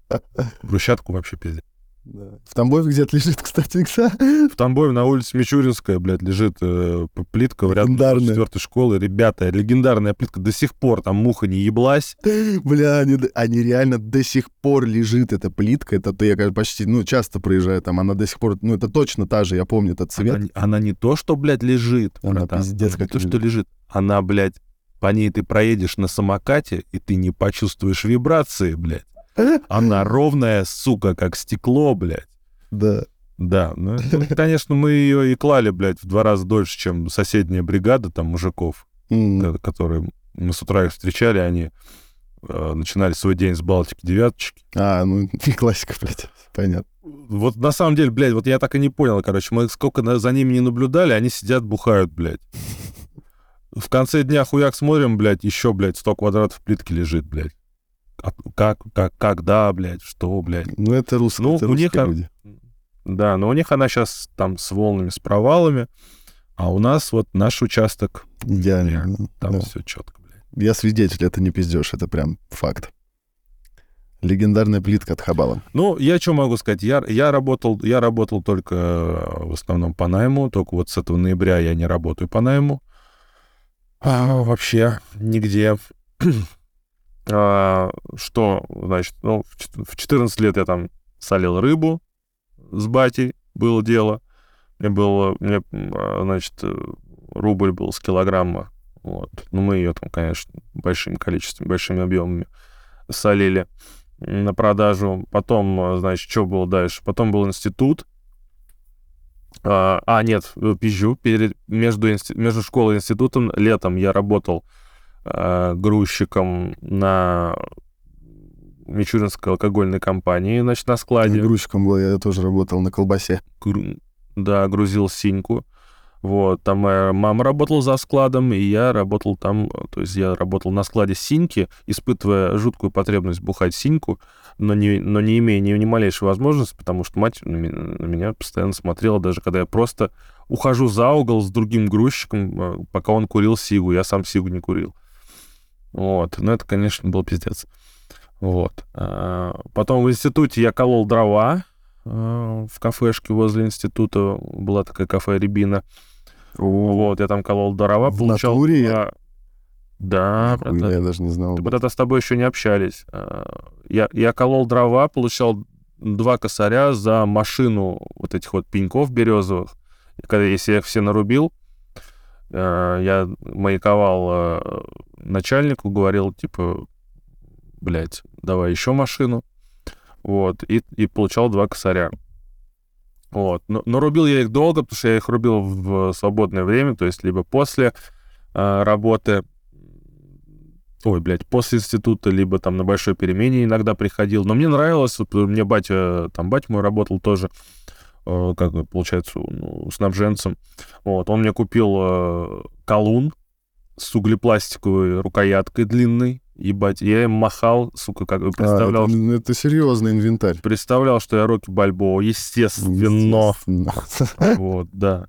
S1: Брусчатку вообще пиздец.
S2: В Тамбове где-то лежит, кстати, Икса.
S1: В Тамбове на улице Мичуринская, блядь, лежит э, плитка рядом с четвертой школы. Ребята, легендарная плитка до сих пор, там муха не еблась.
S2: Бля, они, они реально до сих пор лежит, эта плитка. Это то я кажется, почти, ну, часто проезжаю там, она до сих пор, ну, это точно та же, я помню этот цвет.
S1: Она, не- она не то, что, блядь, лежит,
S2: Она
S1: братан.
S2: пиздец
S1: Она
S2: как
S1: то, что лежит. Она, блядь, по ней ты проедешь на самокате, и ты не почувствуешь вибрации, блядь. Она ровная, сука, как стекло, блядь.
S2: Да.
S1: Да, ну, конечно, мы ее и клали, блядь, в два раза дольше, чем соседняя бригада, там, мужиков, ко- которые мы с утра их встречали, они э, начинали свой день с Балтики девяточки.
S2: А, ну, классика, блядь, понятно.
S1: Вот на самом деле, блядь, вот я так и не понял, короче, мы сколько за ними не наблюдали, они сидят, бухают, блядь. В конце дня хуяк смотрим, блядь, еще, блядь, 100 квадратов плитки лежит, блядь. Как, как, когда, блядь, что, блядь.
S2: Ну, это русские,
S1: Ну,
S2: это
S1: у них,
S2: русские
S1: а,
S2: люди.
S1: Да, но у них она сейчас там с волнами, с провалами, а у нас вот наш участок,
S2: Идеально.
S1: там
S2: да.
S1: все четко, блядь.
S2: Я свидетель, это не пиздешь, это прям факт. Легендарная плитка от Хабала.
S1: Ну, я что могу сказать? Я, я, работал, я работал только э, в основном по найму, только вот с этого ноября я не работаю по найму. А, вообще нигде. А, что, значит, ну, в чет- в 14 лет я там солил рыбу с батей, было дело. Мне было, мне, а, значит, э, рубль был с килограмма. Вот. Ну, мы ее там, конечно, большим количеством, большими объемами солили на продажу. Потом, а, значит, что было дальше? Потом был институт. А, нет, э, пизжу. Перед, между, инсти- между школой и институтом летом я работал а, грузчиком на Мичуринской алкогольной компании, значит, на складе.
S2: Грузчиком был, я тоже работал на колбасе.
S1: Гру- Да, грузил синьку. Вот, там моя мама работала за складом, и я работал там, э, то есть я работал на складе синьки, испытывая жуткую потребность бухать синьку, но не, но не имея ни, ни малейшей возможности, потому что мать на меня постоянно смотрела, даже когда я просто ухожу за угол с другим грузчиком, э, пока он курил сигу, я сам сигу не курил. Вот, но это, конечно, был пиздец. Вот. А, Потом в институте я колол дрова, э, в кафешке возле института была такая кафе Рябина. Вот, я там колол дрова,
S2: В
S1: получал...
S2: натуре?
S1: а, Да, братан.
S2: я даже не знал.
S1: Мы тогда с тобой еще не общались. А, Я, я колол дрова, получал два косаря за машину вот этих вот пеньков березовых. Когда, если я их все нарубил, э, я маяковал э, начальнику, говорил, типа, блядь, давай еще машину. Вот, и, и получал два косаря. Вот. Но, но рубил я их долго, потому что я их рубил в свободное время, то есть либо после э, работы, ой, блядь, после института, либо там на большой перемене иногда приходил. Но мне нравилось, вот мне батя, там батя мой работал тоже, э, как бы, получается, ну, снабженцем. Вот, он мне купил э, колун с углепластиковой рукояткой длинной, ебать, я им махал, сука, как представлял,
S2: А, это, это серьезный инвентарь.
S1: представлял, что я Рокки Бальбоа, естественно.
S2: Естественно.
S1: Вот, да.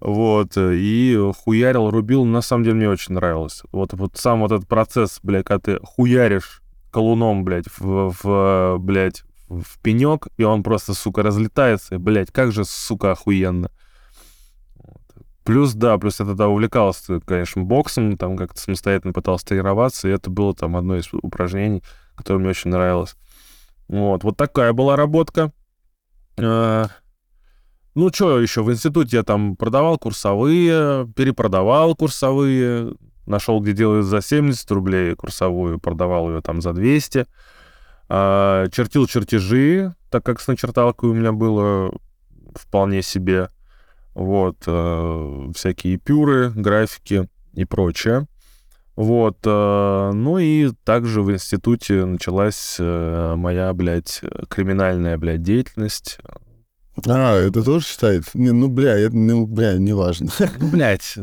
S1: Вот, э, и хуярил, рубил, на самом деле мне очень нравилось. Вот, вот сам вот этот процесс, блядь, когда ты хуяришь колуном, блядь, в, в блядь, в пенек, и он просто, сука, разлетается, и, блядь, как же, сука, охуенно. Плюс, да, плюс я тогда увлекался, конечно, боксом, там как-то самостоятельно пытался тренироваться, и это было там одно из упражнений, которое мне очень нравилось. Вот, вот такая была работка. Э, Ну, что еще, в институте я там продавал курсовые, перепродавал курсовые, нашел, где делают за 70 рублей курсовую, продавал ее там за 200. А, чертил чертежи, так как с начерталкой у меня было вполне себе. Вот, э, всякие пюры, графики и прочее. Вот, э, ну и также в институте началась э, моя, блядь, криминальная, блядь, деятельность.
S2: А, это тоже считается? Не, ну, бля, это, ну, бля, неважно.
S1: Блядь,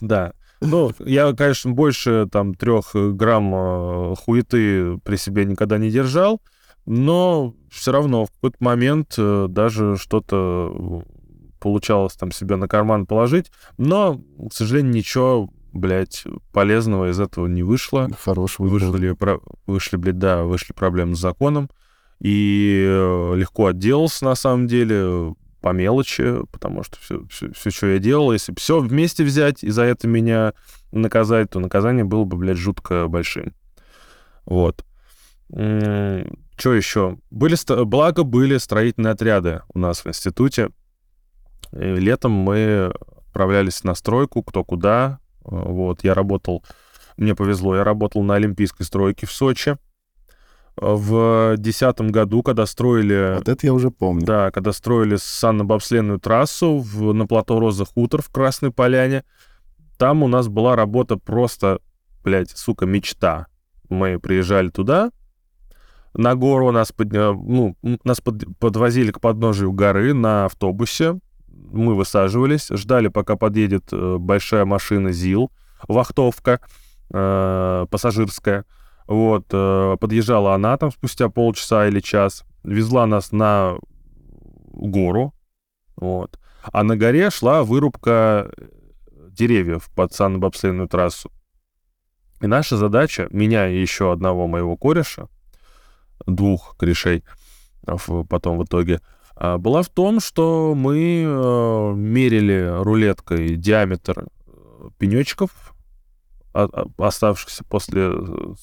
S1: да. Ну, я, конечно, больше там трех грамм э, хуеты при себе никогда не держал, но все равно в какой-то момент э, даже что-то получалось там себе на карман положить, но, к сожалению, ничего, блядь, полезного из этого не вышло.
S2: Хорошего.
S1: Вышли, про- вышли, блядь, да, вышли проблемы с законом. И э, легко отделался, на самом деле, по мелочи, потому что все, все, что я делал, если все вместе взять и за это меня наказать, то наказание было бы, блядь, жутко большим. Вот. Что еще? Были, благо были строительные отряды у нас в институте. И летом мы отправлялись на стройку, кто куда. Вот, я работал, мне повезло, я работал на Олимпийской стройке в Сочи. В десятом году, когда строили...
S2: Вот это я уже помню.
S1: Да, когда строили санно-бобследную трассу в, на плато Роза Хутор в Красной Поляне, там у нас была работа просто, блядь, сука, мечта. Мы приезжали туда, на гору нас, подня... ну, нас под... подвозили к подножию горы на автобусе, мы высаживались, ждали, пока подъедет э, большая машина ЗИЛ, вахтовка э, пассажирская, вот, э, подъезжала она там спустя полчаса или час, везла нас на гору, вот, а на горе шла вырубка деревьев под санно-бобслейную трассу. И наша задача, меня и еще одного моего кореша, двух корешей, потом в итоге, а, была в том, что мы э, мерили рулеткой диаметр э, пенечков, оставшихся после э,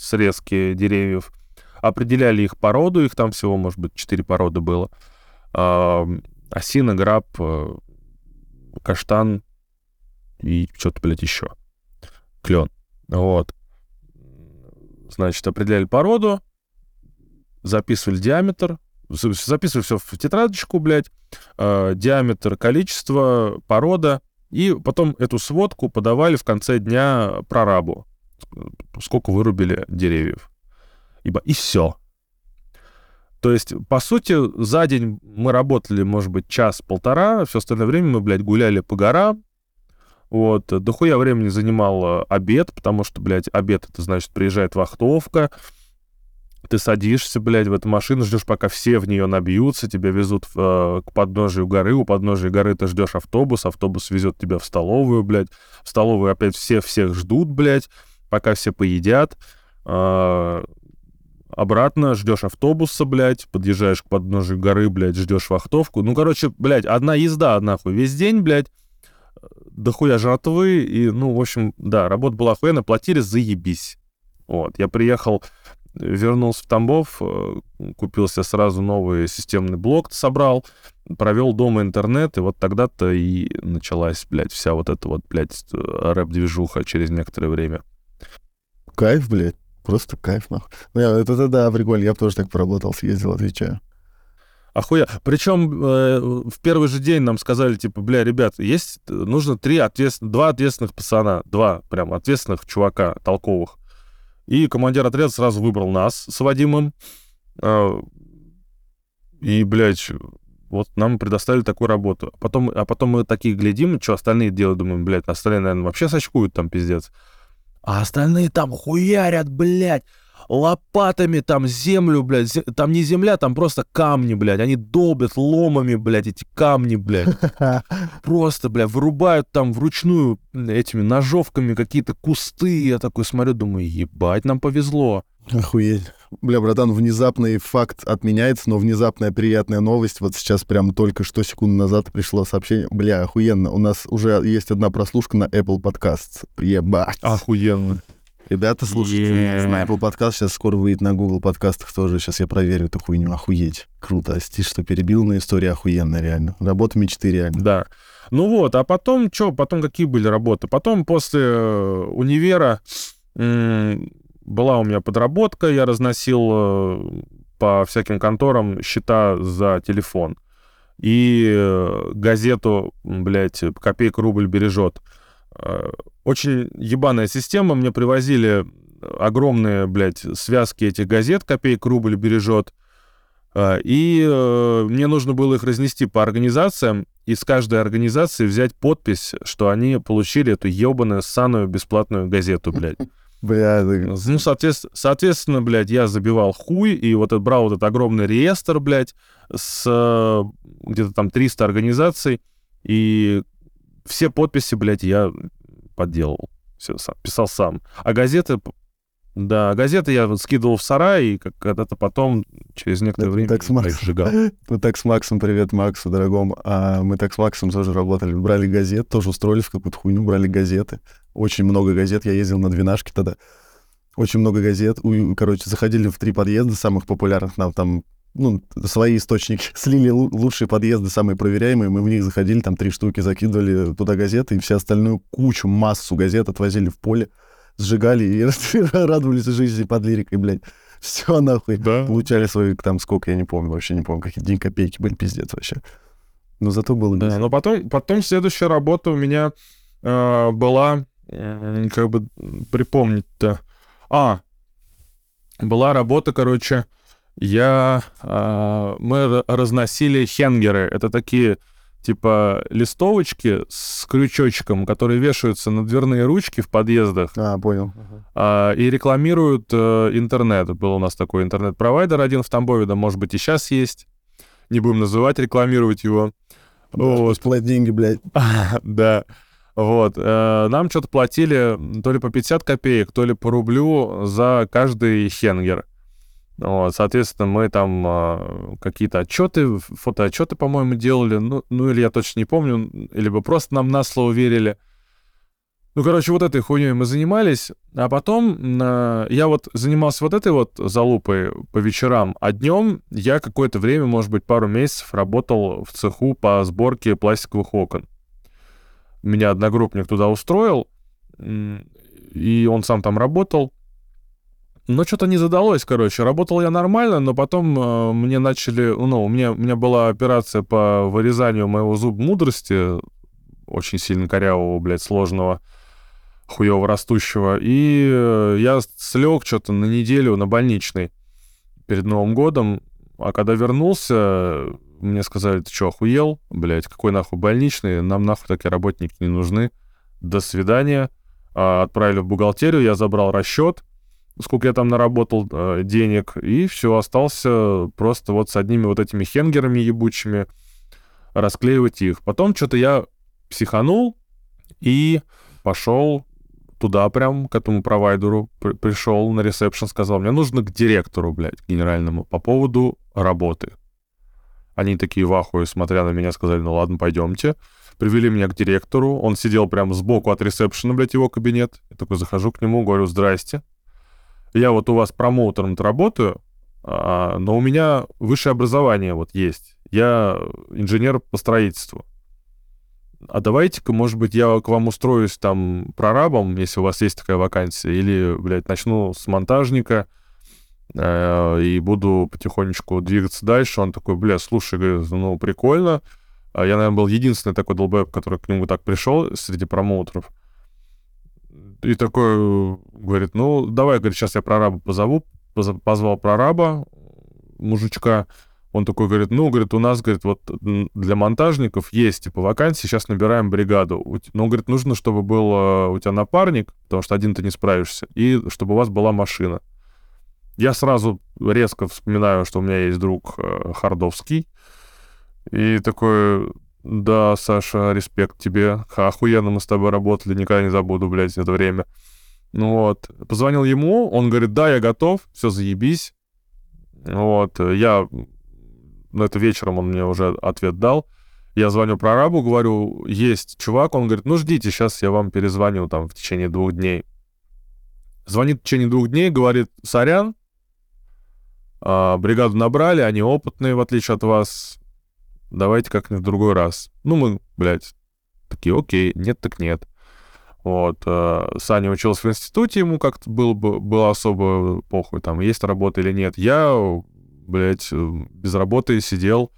S1: срезки деревьев, определяли их породу, их там всего, может быть, четыре породы было. Осина, граб, каштан и что-то, блядь, еще. Клен. Вот. Значит, определяли породу, записывали диаметр, записывали все в тетрадочку, блядь, э, диаметр, количество, порода, и потом эту сводку подавали в конце дня прорабу, сколько вырубили деревьев. Ибо и все. То есть, по сути, за день мы работали, может быть, час-полтора, все остальное время мы, блядь, гуляли по горам, вот, дохуя времени занимал э, обед, потому что, блядь, обед, это значит, приезжает вахтовка, ты садишься, блядь, в эту машину, ждешь, пока все в нее набьются, тебя везут э, к подножию горы, у подножия горы ты ждешь автобус, автобус везет тебя в столовую, блядь, в столовую опять все всех ждут, блядь, пока все поедят, э, обратно ждешь автобуса, блядь, подъезжаешь к подножию горы, блядь, ждешь вахтовку. Ну, короче, блядь, одна езда, нахуй, весь день, блядь, дохуя жратвы, и, ну, в общем, да, работа была охуенная, платили заебись. Вот, я приехал вернулся в Тамбов, э, купился сразу новый системный блок, собрал, провел дома интернет, и вот тогда-то и началась, блядь, вся вот эта вот, блядь, э, рэп-движуха через некоторое время.
S2: Кайф, блядь, просто кайф, нахуй. Ну, это, это да, прикольно, я бы тоже так поработал, съездил, отвечаю.
S1: Охуя. Причем э, в первый же день нам сказали, типа, бля, ребят, есть, нужно три ответственных, два ответственных пацана, два прям ответственных чувака толковых. И командир отряда сразу выбрал нас с Вадимом. А, и, блядь, вот нам предоставили такую работу. А потом, а потом мы такие глядим, что остальные делают, думаем, блядь, остальные, наверное, вообще сочкуют там, пиздец. А остальные там хуярят, блядь лопатами там землю, блядь, там не земля, там просто камни, блядь, они долбят ломами, блядь, эти камни, блядь. Просто, блядь, вырубают там вручную этими ножовками какие-то кусты. Я такой смотрю, думаю, ебать, нам повезло.
S2: Охуеть. Бля, братан, внезапный факт отменяется, но внезапная приятная новость. Вот сейчас прям только что секунду назад пришло сообщение. Бля, охуенно. У нас уже есть одна прослушка на Apple Podcasts. Ебать.
S1: Охуенно.
S2: Ребята, слушайте, yeah. на Apple подкаст сейчас скоро выйдет на Google подкастах тоже. Сейчас я проверю эту хуйню. Охуеть. Круто. Стишь, что перебил, но история охуенная, реально. Работа мечты, реально.
S1: Да. Ну вот, а потом, что, потом какие были работы? Потом после э, универа была у меня подработка, я разносил э, по всяким конторам счета за телефон. И э, газету, блядь, копейка рубль бережет. Очень ебаная система. Мне привозили огромные, блядь, связки этих газет, копейк рубль бережет. И э, мне нужно было их разнести по организациям, и с каждой организации взять подпись, что они получили эту ебаную, ссаную бесплатную газету, блядь.
S2: Бля,
S1: ну, соответственно, соответственно, блядь, я забивал хуй, и вот брал вот этот огромный реестр, блядь, с где-то там 300 организаций, и все подписи, блядь, я подделал. Все сам, писал сам. А газеты... Да, газеты я вот скидывал в сарай, и когда-то потом, через некоторое
S2: это
S1: время,
S2: так с Максом.
S1: их сжигал.
S2: Мы так с Максом, привет Максу, дорогому. А мы так с Максом тоже работали. Брали газет, тоже устроились в какую-то хуйню, брали газеты. Очень много газет. Я ездил на двенашке тогда. Очень много газет. Короче, заходили в три подъезда самых популярных. Нам там ну, свои источники, слили лучшие подъезды, самые проверяемые, мы в них заходили, там три штуки, закидывали туда газеты, и все остальную кучу, массу газет отвозили в поле, сжигали и радовались жизни под лирикой, блядь. Все нахуй. Да. Получали свои, там, сколько, я не помню, вообще не помню, какие день копейки были, пиздец вообще. Но зато было
S1: Да, но потом, потом следующая работа у меня э, была, как бы припомнить-то. А, была работа, короче, я... Э, мы разносили хенгеры. Это такие типа листовочки с крючочком, которые вешаются на дверные ручки в подъездах.
S2: А, понял.
S1: А, и рекламируют э, интернет. Был у нас такой интернет-провайдер один в Тамбове, да, может быть, и сейчас есть. Не будем называть, рекламировать его.
S2: Вот. Платить деньги, блядь.
S1: Да. Вот. Э, нам что-то платили то ли по 50 копеек, то ли по рублю за каждый хенгер. Вот, соответственно, мы там э, какие-то отчеты, фотоотчеты, по-моему, делали. Ну, ну, или я точно не помню, либо просто нам на слово верили. Ну, короче, вот этой хуйней мы занимались, а потом э, я вот занимался вот этой вот залупой по вечерам, а днем я какое-то время, может быть, пару месяцев работал в цеху по сборке пластиковых окон меня одногруппник туда устроил, и он сам там работал. Но что-то не задалось, короче. Работал я нормально, но потом э, мне начали... Ну, у меня, у меня была операция по вырезанию моего зуба мудрости, очень сильно корявого, блядь, сложного, хуево растущего. И э, я слег что-то на неделю на больничный перед Новым годом. А когда вернулся, мне сказали, ты что, охуел? Блядь, какой нахуй больничный? Нам нахуй такие работники не нужны. До свидания. А, отправили в бухгалтерию, я забрал расчет, сколько я там наработал э, денег, и все, остался просто вот с одними вот этими хенгерами ебучими, расклеивать их. Потом что-то я психанул и пошел туда прям, к этому провайдеру, при пришел на ресепшн, сказал, мне нужно к директору, блядь, генеральному, по поводу работы. Они такие в ахуе, смотря на меня, сказали, ну ладно, пойдемте. Привели меня к директору, он сидел прямо сбоку от ресепшена, блядь, его кабинет. Я такой захожу к нему, говорю, здрасте. Я вот у вас промоутером работаю, а, но у меня высшее образование вот есть. Я инженер по строительству. А давайте-ка, может быть, я к вам устроюсь там прорабом, если у вас есть такая вакансия, или, блядь, начну с монтажника, и буду потихонечку двигаться дальше. Он такой, бля, слушай, говорит, ну, прикольно. А я, наверное, был единственный такой долбоеб, который к нему так пришел среди промоутеров. И такой говорит, ну, давай, говорит, сейчас я прораба позову. Позвал прораба, мужичка. Он такой говорит, ну, говорит, у нас, говорит, вот для монтажников есть, типа, вакансии, сейчас набираем бригаду. Но, говорит, нужно, чтобы был э, у тебя напарник, потому что один ты не справишься, и чтобы у вас была машина. Я сразу резко вспоминаю, что у меня есть друг э, Хардовский. И такой, да, Саша, респект тебе. Охуенно мы с тобой работали, никогда не забуду, блядь, это время. Ну вот. Позвонил ему, он говорит, да, я готов, все, заебись. Вот. Я... Ну, это вечером он мне уже ответ дал. Я звоню прорабу, говорю, есть чувак. Он говорит, ну, ждите, сейчас я вам перезвоню там в течение двух дней. Звонит в течение двух дней, говорит, сорян, а, бригаду набрали, они опытные, в отличие от вас. Давайте как-нибудь в другой раз. Ну, мы, блядь, такие, окей, нет так нет. Вот. А, Саня учился в институте, ему как-то было, было особо похуй, там, есть работа или нет. Я, блядь, без работы сидел,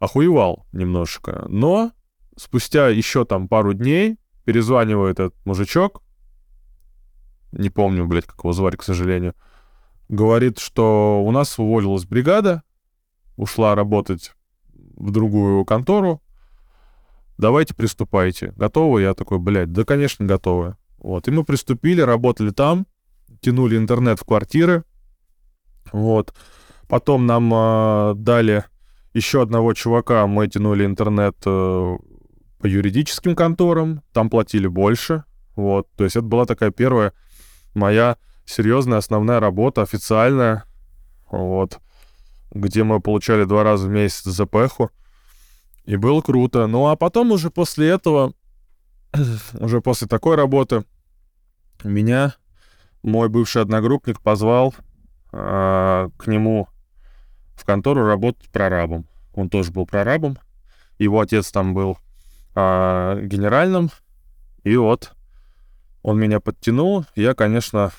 S1: охуевал немножко. Но спустя еще там пару дней перезванивает этот мужичок, не помню, блядь, как его звали, к сожалению, говорит, что у нас уволилась бригада, ушла работать в другую контору, давайте приступайте. Готовы? Я такой, блядь, да, конечно, готовы. Вот, и мы приступили, работали там, тянули интернет в квартиры, вот. Потом нам э, дали еще одного чувака, мы тянули интернет э, по юридическим конторам, там платили больше, вот. То есть это была такая первая моя серьезная основная работа, официальная, вот, где мы получали два раза в месяц ЗПХу, и было круто. Ну, а потом уже после этого, уже после такой работы, меня мой бывший одногруппник позвал э, к нему в контору работать прорабом. Он тоже был прорабом. Его отец там был э, генеральным. И вот он меня подтянул. Я, конечно,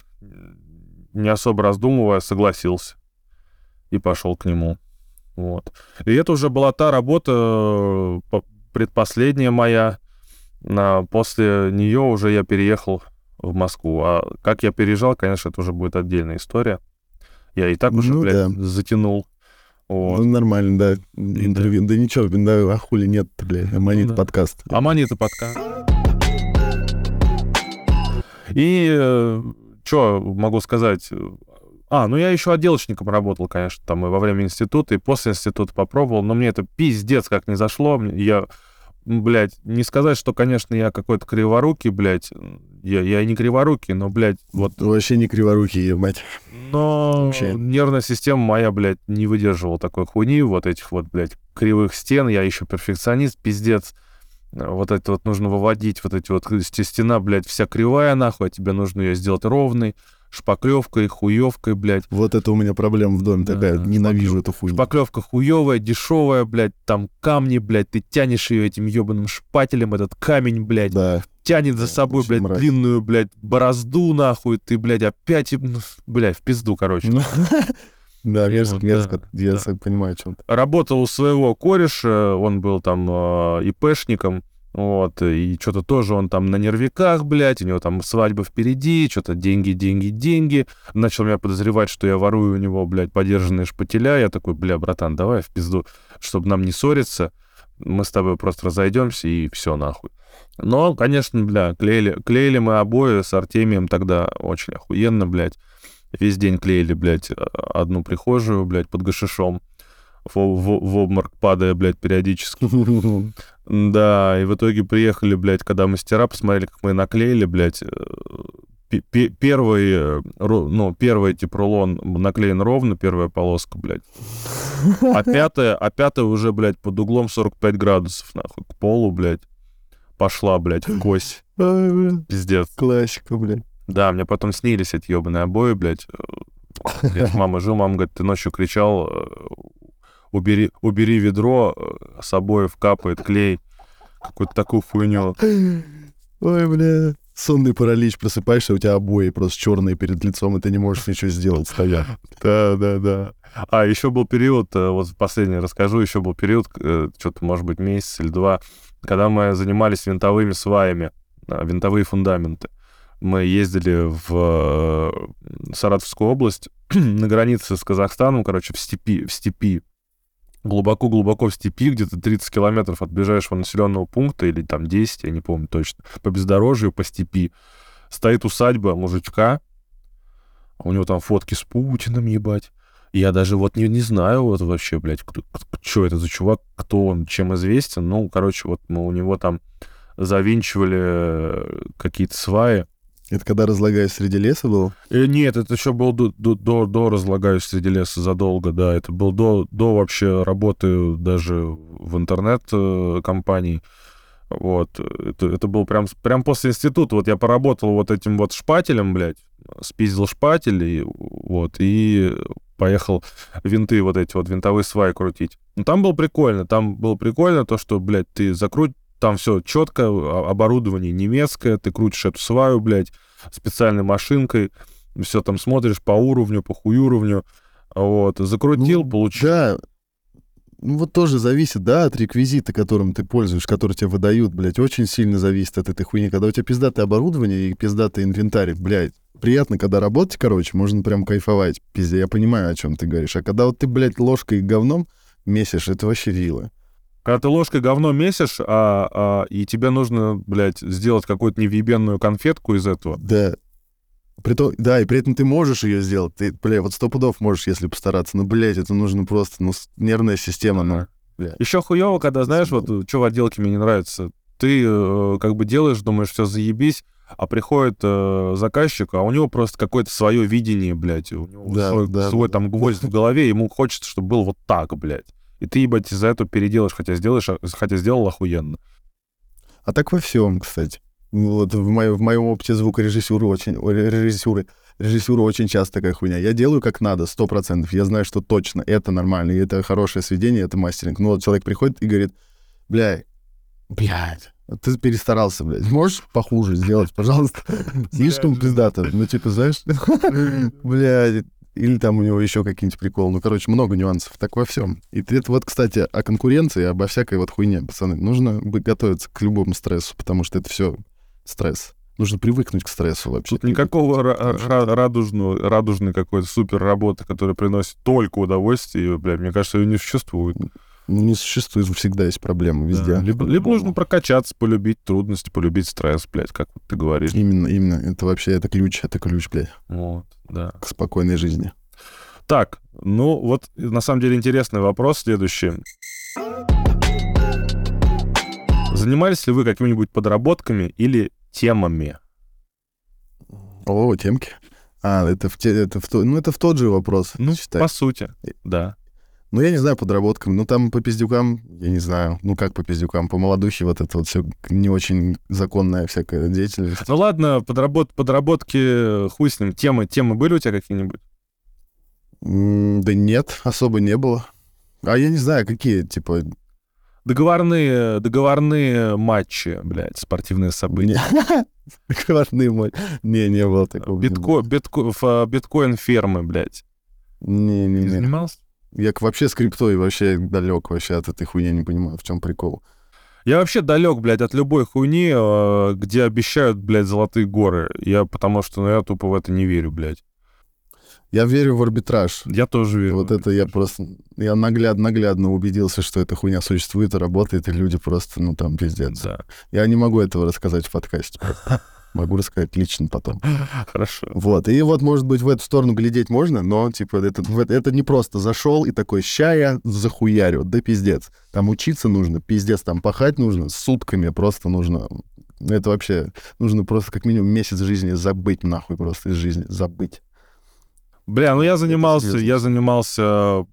S1: не особо раздумывая, согласился и пошел к нему. Вот. И это уже была та работа, э, предпоследняя моя. На, после нее уже я переехал в Москву. А как я переезжал, конечно, это уже будет отдельная история. Я и так уже, ну, блядь, да. затянул.
S2: Вот. Ну, нормально, да. Интервью. Да, да ничего, да, а хули нет, блядь, Аманита ну, да. подкаст.
S1: Аманита подкаст. И э, что могу сказать? А, ну я еще отделочником работал, конечно, там и во время института, и после института попробовал, но мне это пиздец как не зашло. Я, блядь, не сказать, что, конечно, я какой-то криворукий, блядь, я, я не криворукий, но, блядь, вот...
S2: Вообще не криворукий, ебать.
S1: Но Вообще. нервная система моя, блядь, не выдерживала такой хуйни, вот этих вот, блядь, кривых стен. Я еще перфекционист, пиздец. Вот это вот нужно выводить, вот эти вот стена, блядь, вся кривая, нахуй, а тебе нужно ее сделать ровной шпаклевкой, хуевкой, блядь.
S2: Вот это у меня проблема в доме да, такая, ненавижу эту хуйню.
S1: Шпаклевка хуевая, дешевая, блядь, там камни, блядь, ты тянешь ее этим ебаным шпателем, этот камень, блядь. Да. Тянет за собой, блядь, мразь. длинную, блядь, борозду, нахуй, ты, блядь, опять, ну, блядь, в пизду, короче.
S2: Да, мерзко, мерзко, я понимаю, о чем
S1: Работал у своего кореша, он был там э, ИПшником, вот, и что-то тоже он там на нервиках, блядь, у него там свадьба впереди, что-то деньги, деньги, деньги. Начал меня подозревать, что я ворую у него, блядь, подержанные шпателя. Я такой, бля, братан, давай в пизду, чтобы нам не ссориться. Мы с тобой просто разойдемся и все нахуй. Но, конечно, бля, клеили, клеили мы обои с Артемием тогда очень охуенно, блядь. Весь день клеили, блядь, одну прихожую, блядь, под гашишом в, в, в обморок падая, блядь, периодически. Да, и в итоге приехали, блядь, когда мастера посмотрели, как мы наклеили, блядь, э, первый, э, ну, первый тип рулон наклеен ровно, первая полоска, блядь. А пятая, а пятая уже, блядь, под углом 45 градусов, нахуй, к полу, блядь. Пошла, блядь, в кость. Пиздец.
S2: Классика, блядь.
S1: Да, мне потом снились эти ебаные обои, блядь. Я с мамой жил, мама говорит, ты ночью кричал, э, убери, убери ведро, э, с собой вкапает клей, какую-то такую хуйню.
S2: Ой, бля. Сонный паралич, просыпаешься, у тебя обои просто черные перед лицом, и ты не можешь ничего сделать, стоя.
S1: Да, да, да. А еще был период, э, вот последний расскажу, еще был период, э, что-то, может быть, месяц или два, когда мы занимались винтовыми сваями, винтовые фундаменты. Мы ездили в Саратовскую область, на границе с Казахстаном, короче, в степи, в степи глубоко-глубоко в степи, где-то 30 километров от ближайшего населенного пункта, или там 10, я не помню точно, по бездорожью, по степи, стоит усадьба мужичка, у него там фотки с Путиным, ебать. Я даже вот не, не знаю вот вообще, блядь, кто, что это за чувак, кто он, чем известен. Ну, короче, вот мы у него там завинчивали э, какие-то сваи,
S2: это когда разлагаюсь среди леса был?
S1: Э, нет, это еще был до, до, до, до разлагаюсь среди леса задолго, да. Это был до, до вообще работы даже в интернет-компании. Вот. Это, это был прям, прям после института. Вот я поработал вот этим вот шпателем, блядь, спиздил шпатель, и, вот, и поехал винты вот эти вот, винтовые сваи крутить. Ну, там было прикольно. Там было прикольно то, что, блядь, ты закруть, там все четко, оборудование немецкое, ты крутишь эту сваю, блядь, специальной машинкой, все там смотришь по уровню, по хуй уровню, вот, закрутил, ну, получил.
S2: Да, ну вот тоже зависит, да, от реквизита, которым ты пользуешь, который тебе выдают, блядь, очень сильно зависит от этой хуйни. Когда у тебя пиздатое оборудование и пиздатый инвентарь, блядь, приятно, когда работать, короче, можно прям кайфовать. Пиздец, я понимаю, о чем ты говоришь. А когда вот ты, блядь, ложкой и говном месишь, это вообще рила.
S1: Когда ты ложкой говно месишь, а, а, и тебе нужно, блядь, сделать какую-то невъебенную конфетку из этого.
S2: Да. Притом, да, и при этом ты можешь ее сделать. Ты, бля, вот сто пудов можешь, если постараться. Ну, блядь, это нужно просто, ну, нервная система, ну,
S1: бля. Еще хуево, когда, знаешь, вот, что в отделке мне не нравится. Ты э, как бы делаешь, думаешь, все заебись, а приходит э, заказчик, а у него просто какое-то свое видение, блядь. У него да, свой, да, свой да. там гвоздь в голове, ему хочется, чтобы был вот так, блядь. И ты, ебать, за это переделаешь, хотя сделаешь, хотя сделал охуенно.
S2: А так во всем, кстати. Вот в, моем, в моем опыте звукорежиссуры очень, режиссуры, режиссура очень часто такая хуйня. Я делаю как надо, сто процентов. Я знаю, что точно это нормально, и это хорошее сведение, это мастеринг. Но вот человек приходит и говорит, блядь, блядь, ты перестарался, блядь. Можешь похуже сделать, пожалуйста? Слишком пиздато. Ну, типа, знаешь, блядь, или там у него еще какие-нибудь приколы. Ну, короче, много нюансов. Так во всем. И это вот, кстати, о конкуренции, обо всякой вот хуйне, пацаны. Нужно готовиться к любому стрессу, потому что это все стресс. Нужно привыкнуть к стрессу вообще.
S1: Тут никакого радужного, радужной какой-то супер работы, которая приносит только удовольствие, бля, мне кажется, ее не существует.
S2: Ну, не существует, всегда есть проблемы везде.
S1: Да. Либо, либо нужно прокачаться, полюбить трудности, полюбить стресс, блядь, как вот ты говоришь.
S2: Именно, именно. Это вообще, это ключ, это ключ, блядь,
S1: Вот, да.
S2: к спокойной жизни.
S1: Так, ну вот на самом деле интересный вопрос следующий. Занимались ли вы какими-нибудь подработками или темами?
S2: О, темки. А, это в, те, это в, то- ну, это в тот же вопрос,
S1: Ну,
S2: считай.
S1: по сути, да.
S2: Ну, я не знаю, подработками. Ну, там по пиздюкам, я не знаю. Ну, как по пиздюкам? По молодухе вот это вот все не очень законная всякая деятельность.
S1: Ну ладно, подработ, подработки, хуй с ним. Темы, темы были у тебя какие-нибудь?
S2: М, Да нет, особо не было. А я не знаю, какие, типа...
S1: Договорные, договорные матчи, блядь, спортивные события.
S2: Договорные мой. Не, не было такого.
S1: Битко, битко, биткоин-фермы, блядь.
S2: Не, Не
S1: не. занимался?
S2: Я вообще с криптой вообще далек вообще от этой хуйни, не понимаю, в чем прикол.
S1: Я вообще далек, блядь, от любой хуйни, э, где обещают, блядь, золотые горы. Я потому что, ну, я тупо в это не верю, блядь.
S2: Я верю в арбитраж.
S1: Я тоже верю.
S2: Вот это я просто... Я нагляд, наглядно убедился, что эта хуйня существует и работает, и люди просто, ну, там, пиздец.
S1: Да.
S2: Я не могу этого рассказать в подкасте. Могу рассказать лично потом.
S1: Хорошо.
S2: Вот. И вот, может быть, в эту сторону глядеть можно, но, типа, это, это, не просто зашел и такой, ща я захуярю. Да пиздец. Там учиться нужно, пиздец, там пахать нужно, сутками просто нужно. Это вообще, нужно просто как минимум месяц жизни забыть нахуй просто из жизни, забыть.
S1: Бля, ну я занимался, я занимался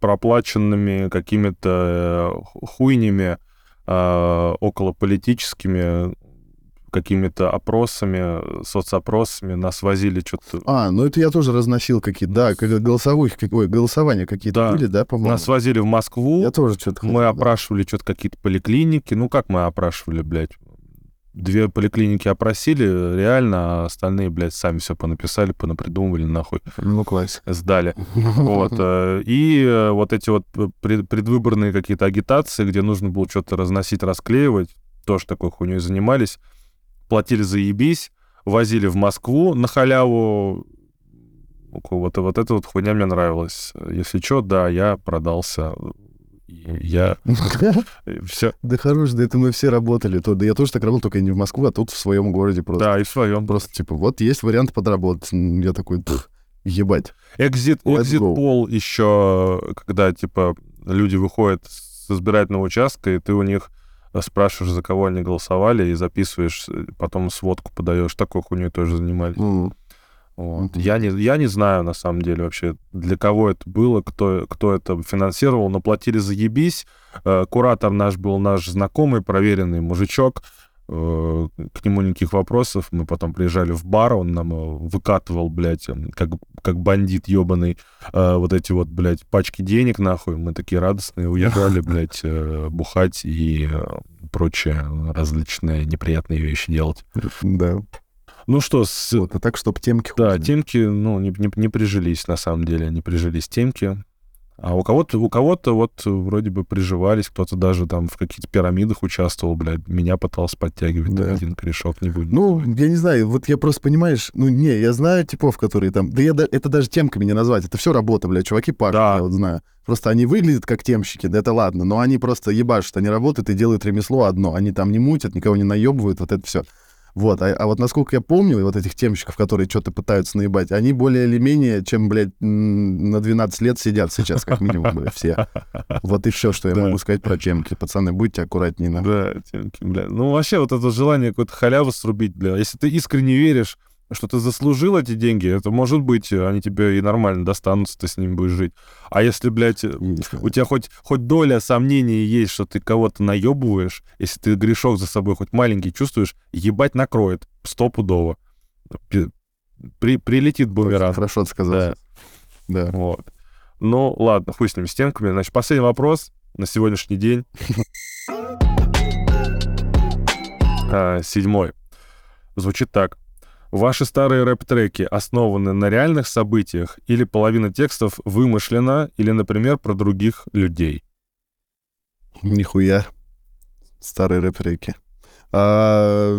S1: проплаченными какими-то э, ху- хуйнями, э, околополитическими какими-то опросами, соцопросами, нас возили что-то...
S2: А, ну это я тоже разносил какие-то, да, как голосовых, как- ой, голосования какие-то
S1: Да.
S2: были, да, по-моему?
S1: Нас возили в Москву,
S2: Я тоже что-то
S1: мы опрашивали что-то какие-то поликлиники. Ну, как мы опрашивали, блядь? Две поликлиники опросили, реально, а остальные, блядь, сами все понаписали, понапридумывали, нахуй,
S2: Ну, классик.
S1: сдали. Вот. э, И э, вот эти вот пред- предвыборные какие-то агитации, где нужно было что-то разносить, расклеивать, тоже такой хуйней занимались. Платили заебись, возили в Москву на халяву. Вот, вот эта вот хуйня мне нравилась. Если что, да, я продался. Я все.
S2: Да хорош, да это мы все работали. То, да я тоже так работал, только не в Москву, а тут в своем городе просто.
S1: Да, и в своем.
S2: Просто типа, вот есть вариант подработать. Я такой, «Пф, ебать.
S1: Экзит, экзит пол еще, когда, типа, люди выходят с избирательного участка, и ты у них спрашиваешь, за кого они голосовали, и записываешь, э, потом сводку подаешь. Такой хуйней тоже занимались.
S2: М,
S1: Вот. Я, не, я не знаю, на самом деле, вообще, для кого это было, кто, кто это финансировал, но платили заебись. Э, Куратор наш был наш знакомый, проверенный мужичок. Э, К нему никаких вопросов. Мы потом приезжали в бар, он нам э, выкатывал, блядь, э, как, как бандит ебаный, э, вот эти вот, блядь, пачки денег, нахуй. Мы такие радостные уехали, блядь, э, бухать и э, прочие различные неприятные вещи делать.
S2: Да.
S1: Ну что, с,
S2: Вот, а так, чтобы темки
S1: да, темки, ну, не, не, не прижились, на самом деле, не прижились темки. А у кого-то, у кого-то вот вроде бы приживались, кто-то даже там в каких-то пирамидах участвовал, блядь, меня пытался подтягивать,
S2: Да.
S1: один корешок не будет.
S2: Ну, я не знаю, вот я просто, понимаешь, ну, не, я знаю типов, которые там, да я, это даже темками не назвать, это все работа, блядь, чуваки пашут,
S1: Да.
S2: я вот знаю. Просто они выглядят как темщики, да это ладно, но они просто ебашут, они работают и делают ремесло одно, они там не мутят, никого не наебывают, вот это все. Вот, а, а вот насколько я помню, вот этих темщиков, которые что-то пытаются наебать, они более или менее, чем, блядь, на 12 лет сидят сейчас, как минимум, блядь, все. Вот и все, что я
S1: Да.
S2: могу сказать про темки. Пацаны, будьте аккуратнее. нахуй.
S1: Да, темки, бля. Ну, вообще, вот это желание какой-то халяву срубить, бля. Если ты искренне веришь, что ты заслужил эти деньги, это может быть, они тебе и нормально достанутся, ты с ними будешь жить. А если, блядь,
S2: Есть,
S1: у тебя хоть, хоть доля сомнений есть, что ты кого-то наебываешь, если ты грешок за собой хоть маленький чувствуешь, ебать накроет, стопудово. Пи- При, прилетит бумеранг.
S2: Хорошо сказал.
S1: Да.
S2: Да.
S1: Вот. Ну, ладно, хуй с ними, с темками. Значит, последний вопрос на сегодняшний день. А, Седьмой. Звучит так. Ваши старые рэп-треки основаны на реальных событиях или половина текстов вымышлена или, например, про других людей?
S2: Нихуя. Старые рэп-треки. А,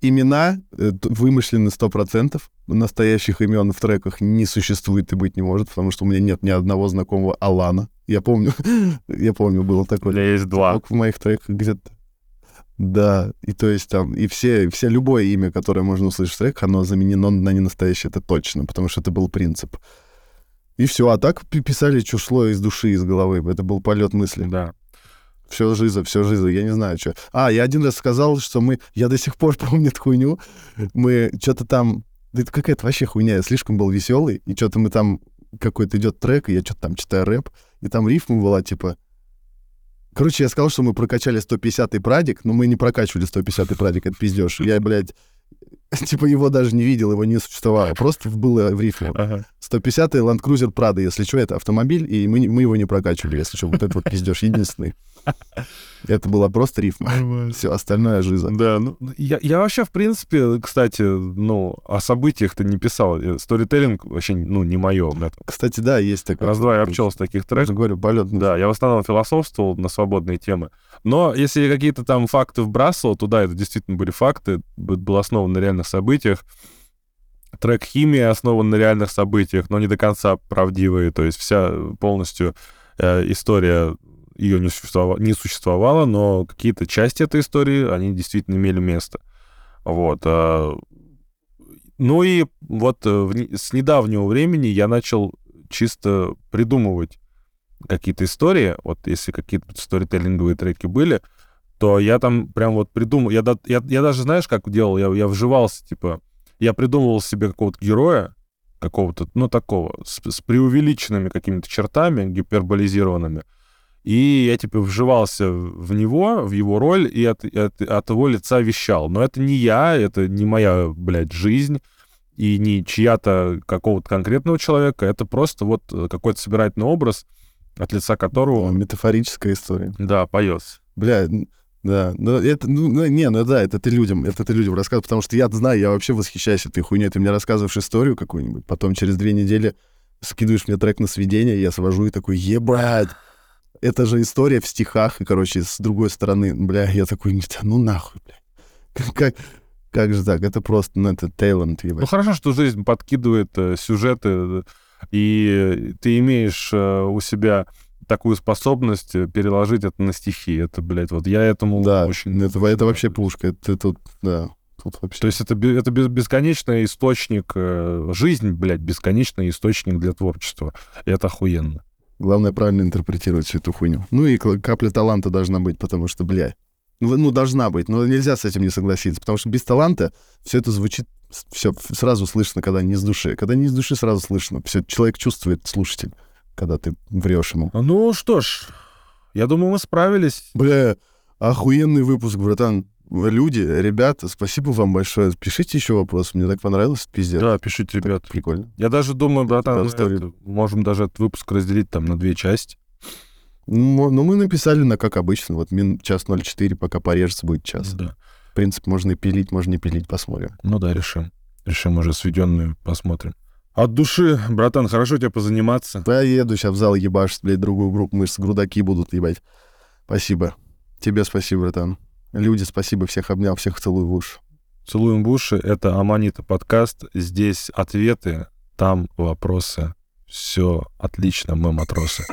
S2: имена э, вымышлены 100%. Настоящих имен в треках не существует и быть не может, потому что у меня нет ни одного знакомого Алана. Я помню, я помню, было
S1: У
S2: такое.
S1: меня есть два.
S2: В моих треках где-то. Да, и то есть там, и все, все любое имя, которое можно услышать в треках, оно заменено на ненастоящее, это точно, потому что это был принцип. И все, а так пи- писали, что шло из души, из головы. Это был полет мысли.
S1: Да.
S2: Все жиза, все жиза, я не знаю, что. А, я один раз сказал, что мы... Я до сих пор помню эту хуйню. Мы что-то там... Да это какая-то вообще хуйня. Я слишком был веселый, и что-то мы там... Какой-то идет трек, и я что-то там читаю рэп, и там рифма была, типа... Короче, я сказал, что мы прокачали 150-й прадик, но мы не прокачивали 150-й прадик, это пиздеж. Я, блядь, типа его даже не видел, его не существовало. Просто было в рифму.
S1: Ага.
S2: 150-й Land Cruiser Prado, если что, это автомобиль, и мы, мы его не прокачивали, если что. Вот это вот пиздеж единственный. Это была просто рифма. Все, остальное жиза.
S1: Да, ну, я, я вообще, в принципе, кстати, ну, о событиях-то не писал. Э, Сторителлинг вообще, ну, не мое.
S2: Кстати, да, есть такое.
S1: Раз-два я обчелся таких
S2: Я же
S1: треков.
S2: говорю, полет.
S1: Да, я в основном философствовал на свободные темы. Но если я какие-то там факты вбрасывал, то да, это действительно были факты, был основан на реальных событиях. Трек «Химия» основан на реальных событиях, но не до конца правдивые. То есть вся полностью э, история ее не, существовала, не существовала, но какие-то части этой истории, они действительно имели место. Вот. а, Ну и вот э, с недавнего времени я начал чисто придумывать какие-то истории, вот если какие-то сторителлинговые треки были, то я там прям вот придумал, я, я, я даже, знаешь, как делал, я, я вживался, типа, я придумывал себе какого-то героя, какого-то, ну, такого, с, с преувеличенными какими-то чертами, гиперболизированными, и я, типа, вживался в него, в его роль, и от, от, от его лица вещал. Но это не я, это не моя, блядь, жизнь, и не чья-то какого-то конкретного человека, это просто вот э, какой-то собирательный образ, от лица которого,
S2: метафорическая история.
S1: да, поется.
S2: Бля, да, ну это, ну, ну, не, ну да, это ты людям, это ты людям рассказываешь, потому что я знаю, я вообще восхищаюсь этой хуйней. Ты мне рассказываешь историю какую-нибудь, потом через две недели скидываешь мне трек на сведение, я свожу и такой, ебать, это же история в стихах, и, короче, с другой стороны, бля, я такой, «Да ну нахуй, бля. Как, как же так? Это просто, ну, это талант,
S1: Ну,
S2: ебать.
S1: хорошо, что жизнь подкидывает э, сюжеты, э, и ты имеешь э, у себя такую способность э, переложить это на стихи. Это, блядь, вот я этому
S2: Да,
S1: очень...
S2: это, это вообще пушка, это тут, да, тут вообще...
S1: То есть это, это бе- бесконечный источник, э, жизнь, блядь, бесконечный источник для творчества. И это охуенно.
S2: Главное правильно интерпретировать всю эту хуйню. Ну и капля таланта должна быть, потому что, бля, ну, ну, должна быть, но нельзя с этим не согласиться, потому что без таланта все это звучит, все сразу слышно, когда не с души. Когда не с души, сразу слышно. Все, человек чувствует, слушатель, когда ты врешь ему.
S1: Ну что ж, я думаю, мы справились.
S2: Бля, охуенный выпуск, братан. Люди, ребята, спасибо вам большое. Пишите еще вопросы, мне так понравилось, пиздец.
S1: Да, пишите,
S2: Так
S1: ребят.
S2: Прикольно.
S1: Я даже думаю, братан,
S2: Да,
S1: это- можем даже этот выпуск разделить там на две части.
S2: Ну, ну, мы написали на как обычно, вот мин час 04, пока порежется, будет час.
S1: Да.
S2: В принципе, можно и пилить, можно не пилить, посмотрим.
S1: Ну да, решим. Решим уже сведенную, посмотрим. От души, братан, хорошо тебе позаниматься.
S2: Да, я еду сейчас в зал ебашить, блядь, другую группу мышц, грудаки будут ебать. Спасибо. Тебе спасибо, братан. Люди, спасибо, всех обнял, всех целую в уши.
S1: Целуем в уши. Это Аманита подкаст. Здесь ответы, там вопросы. Все отлично, мы матросы.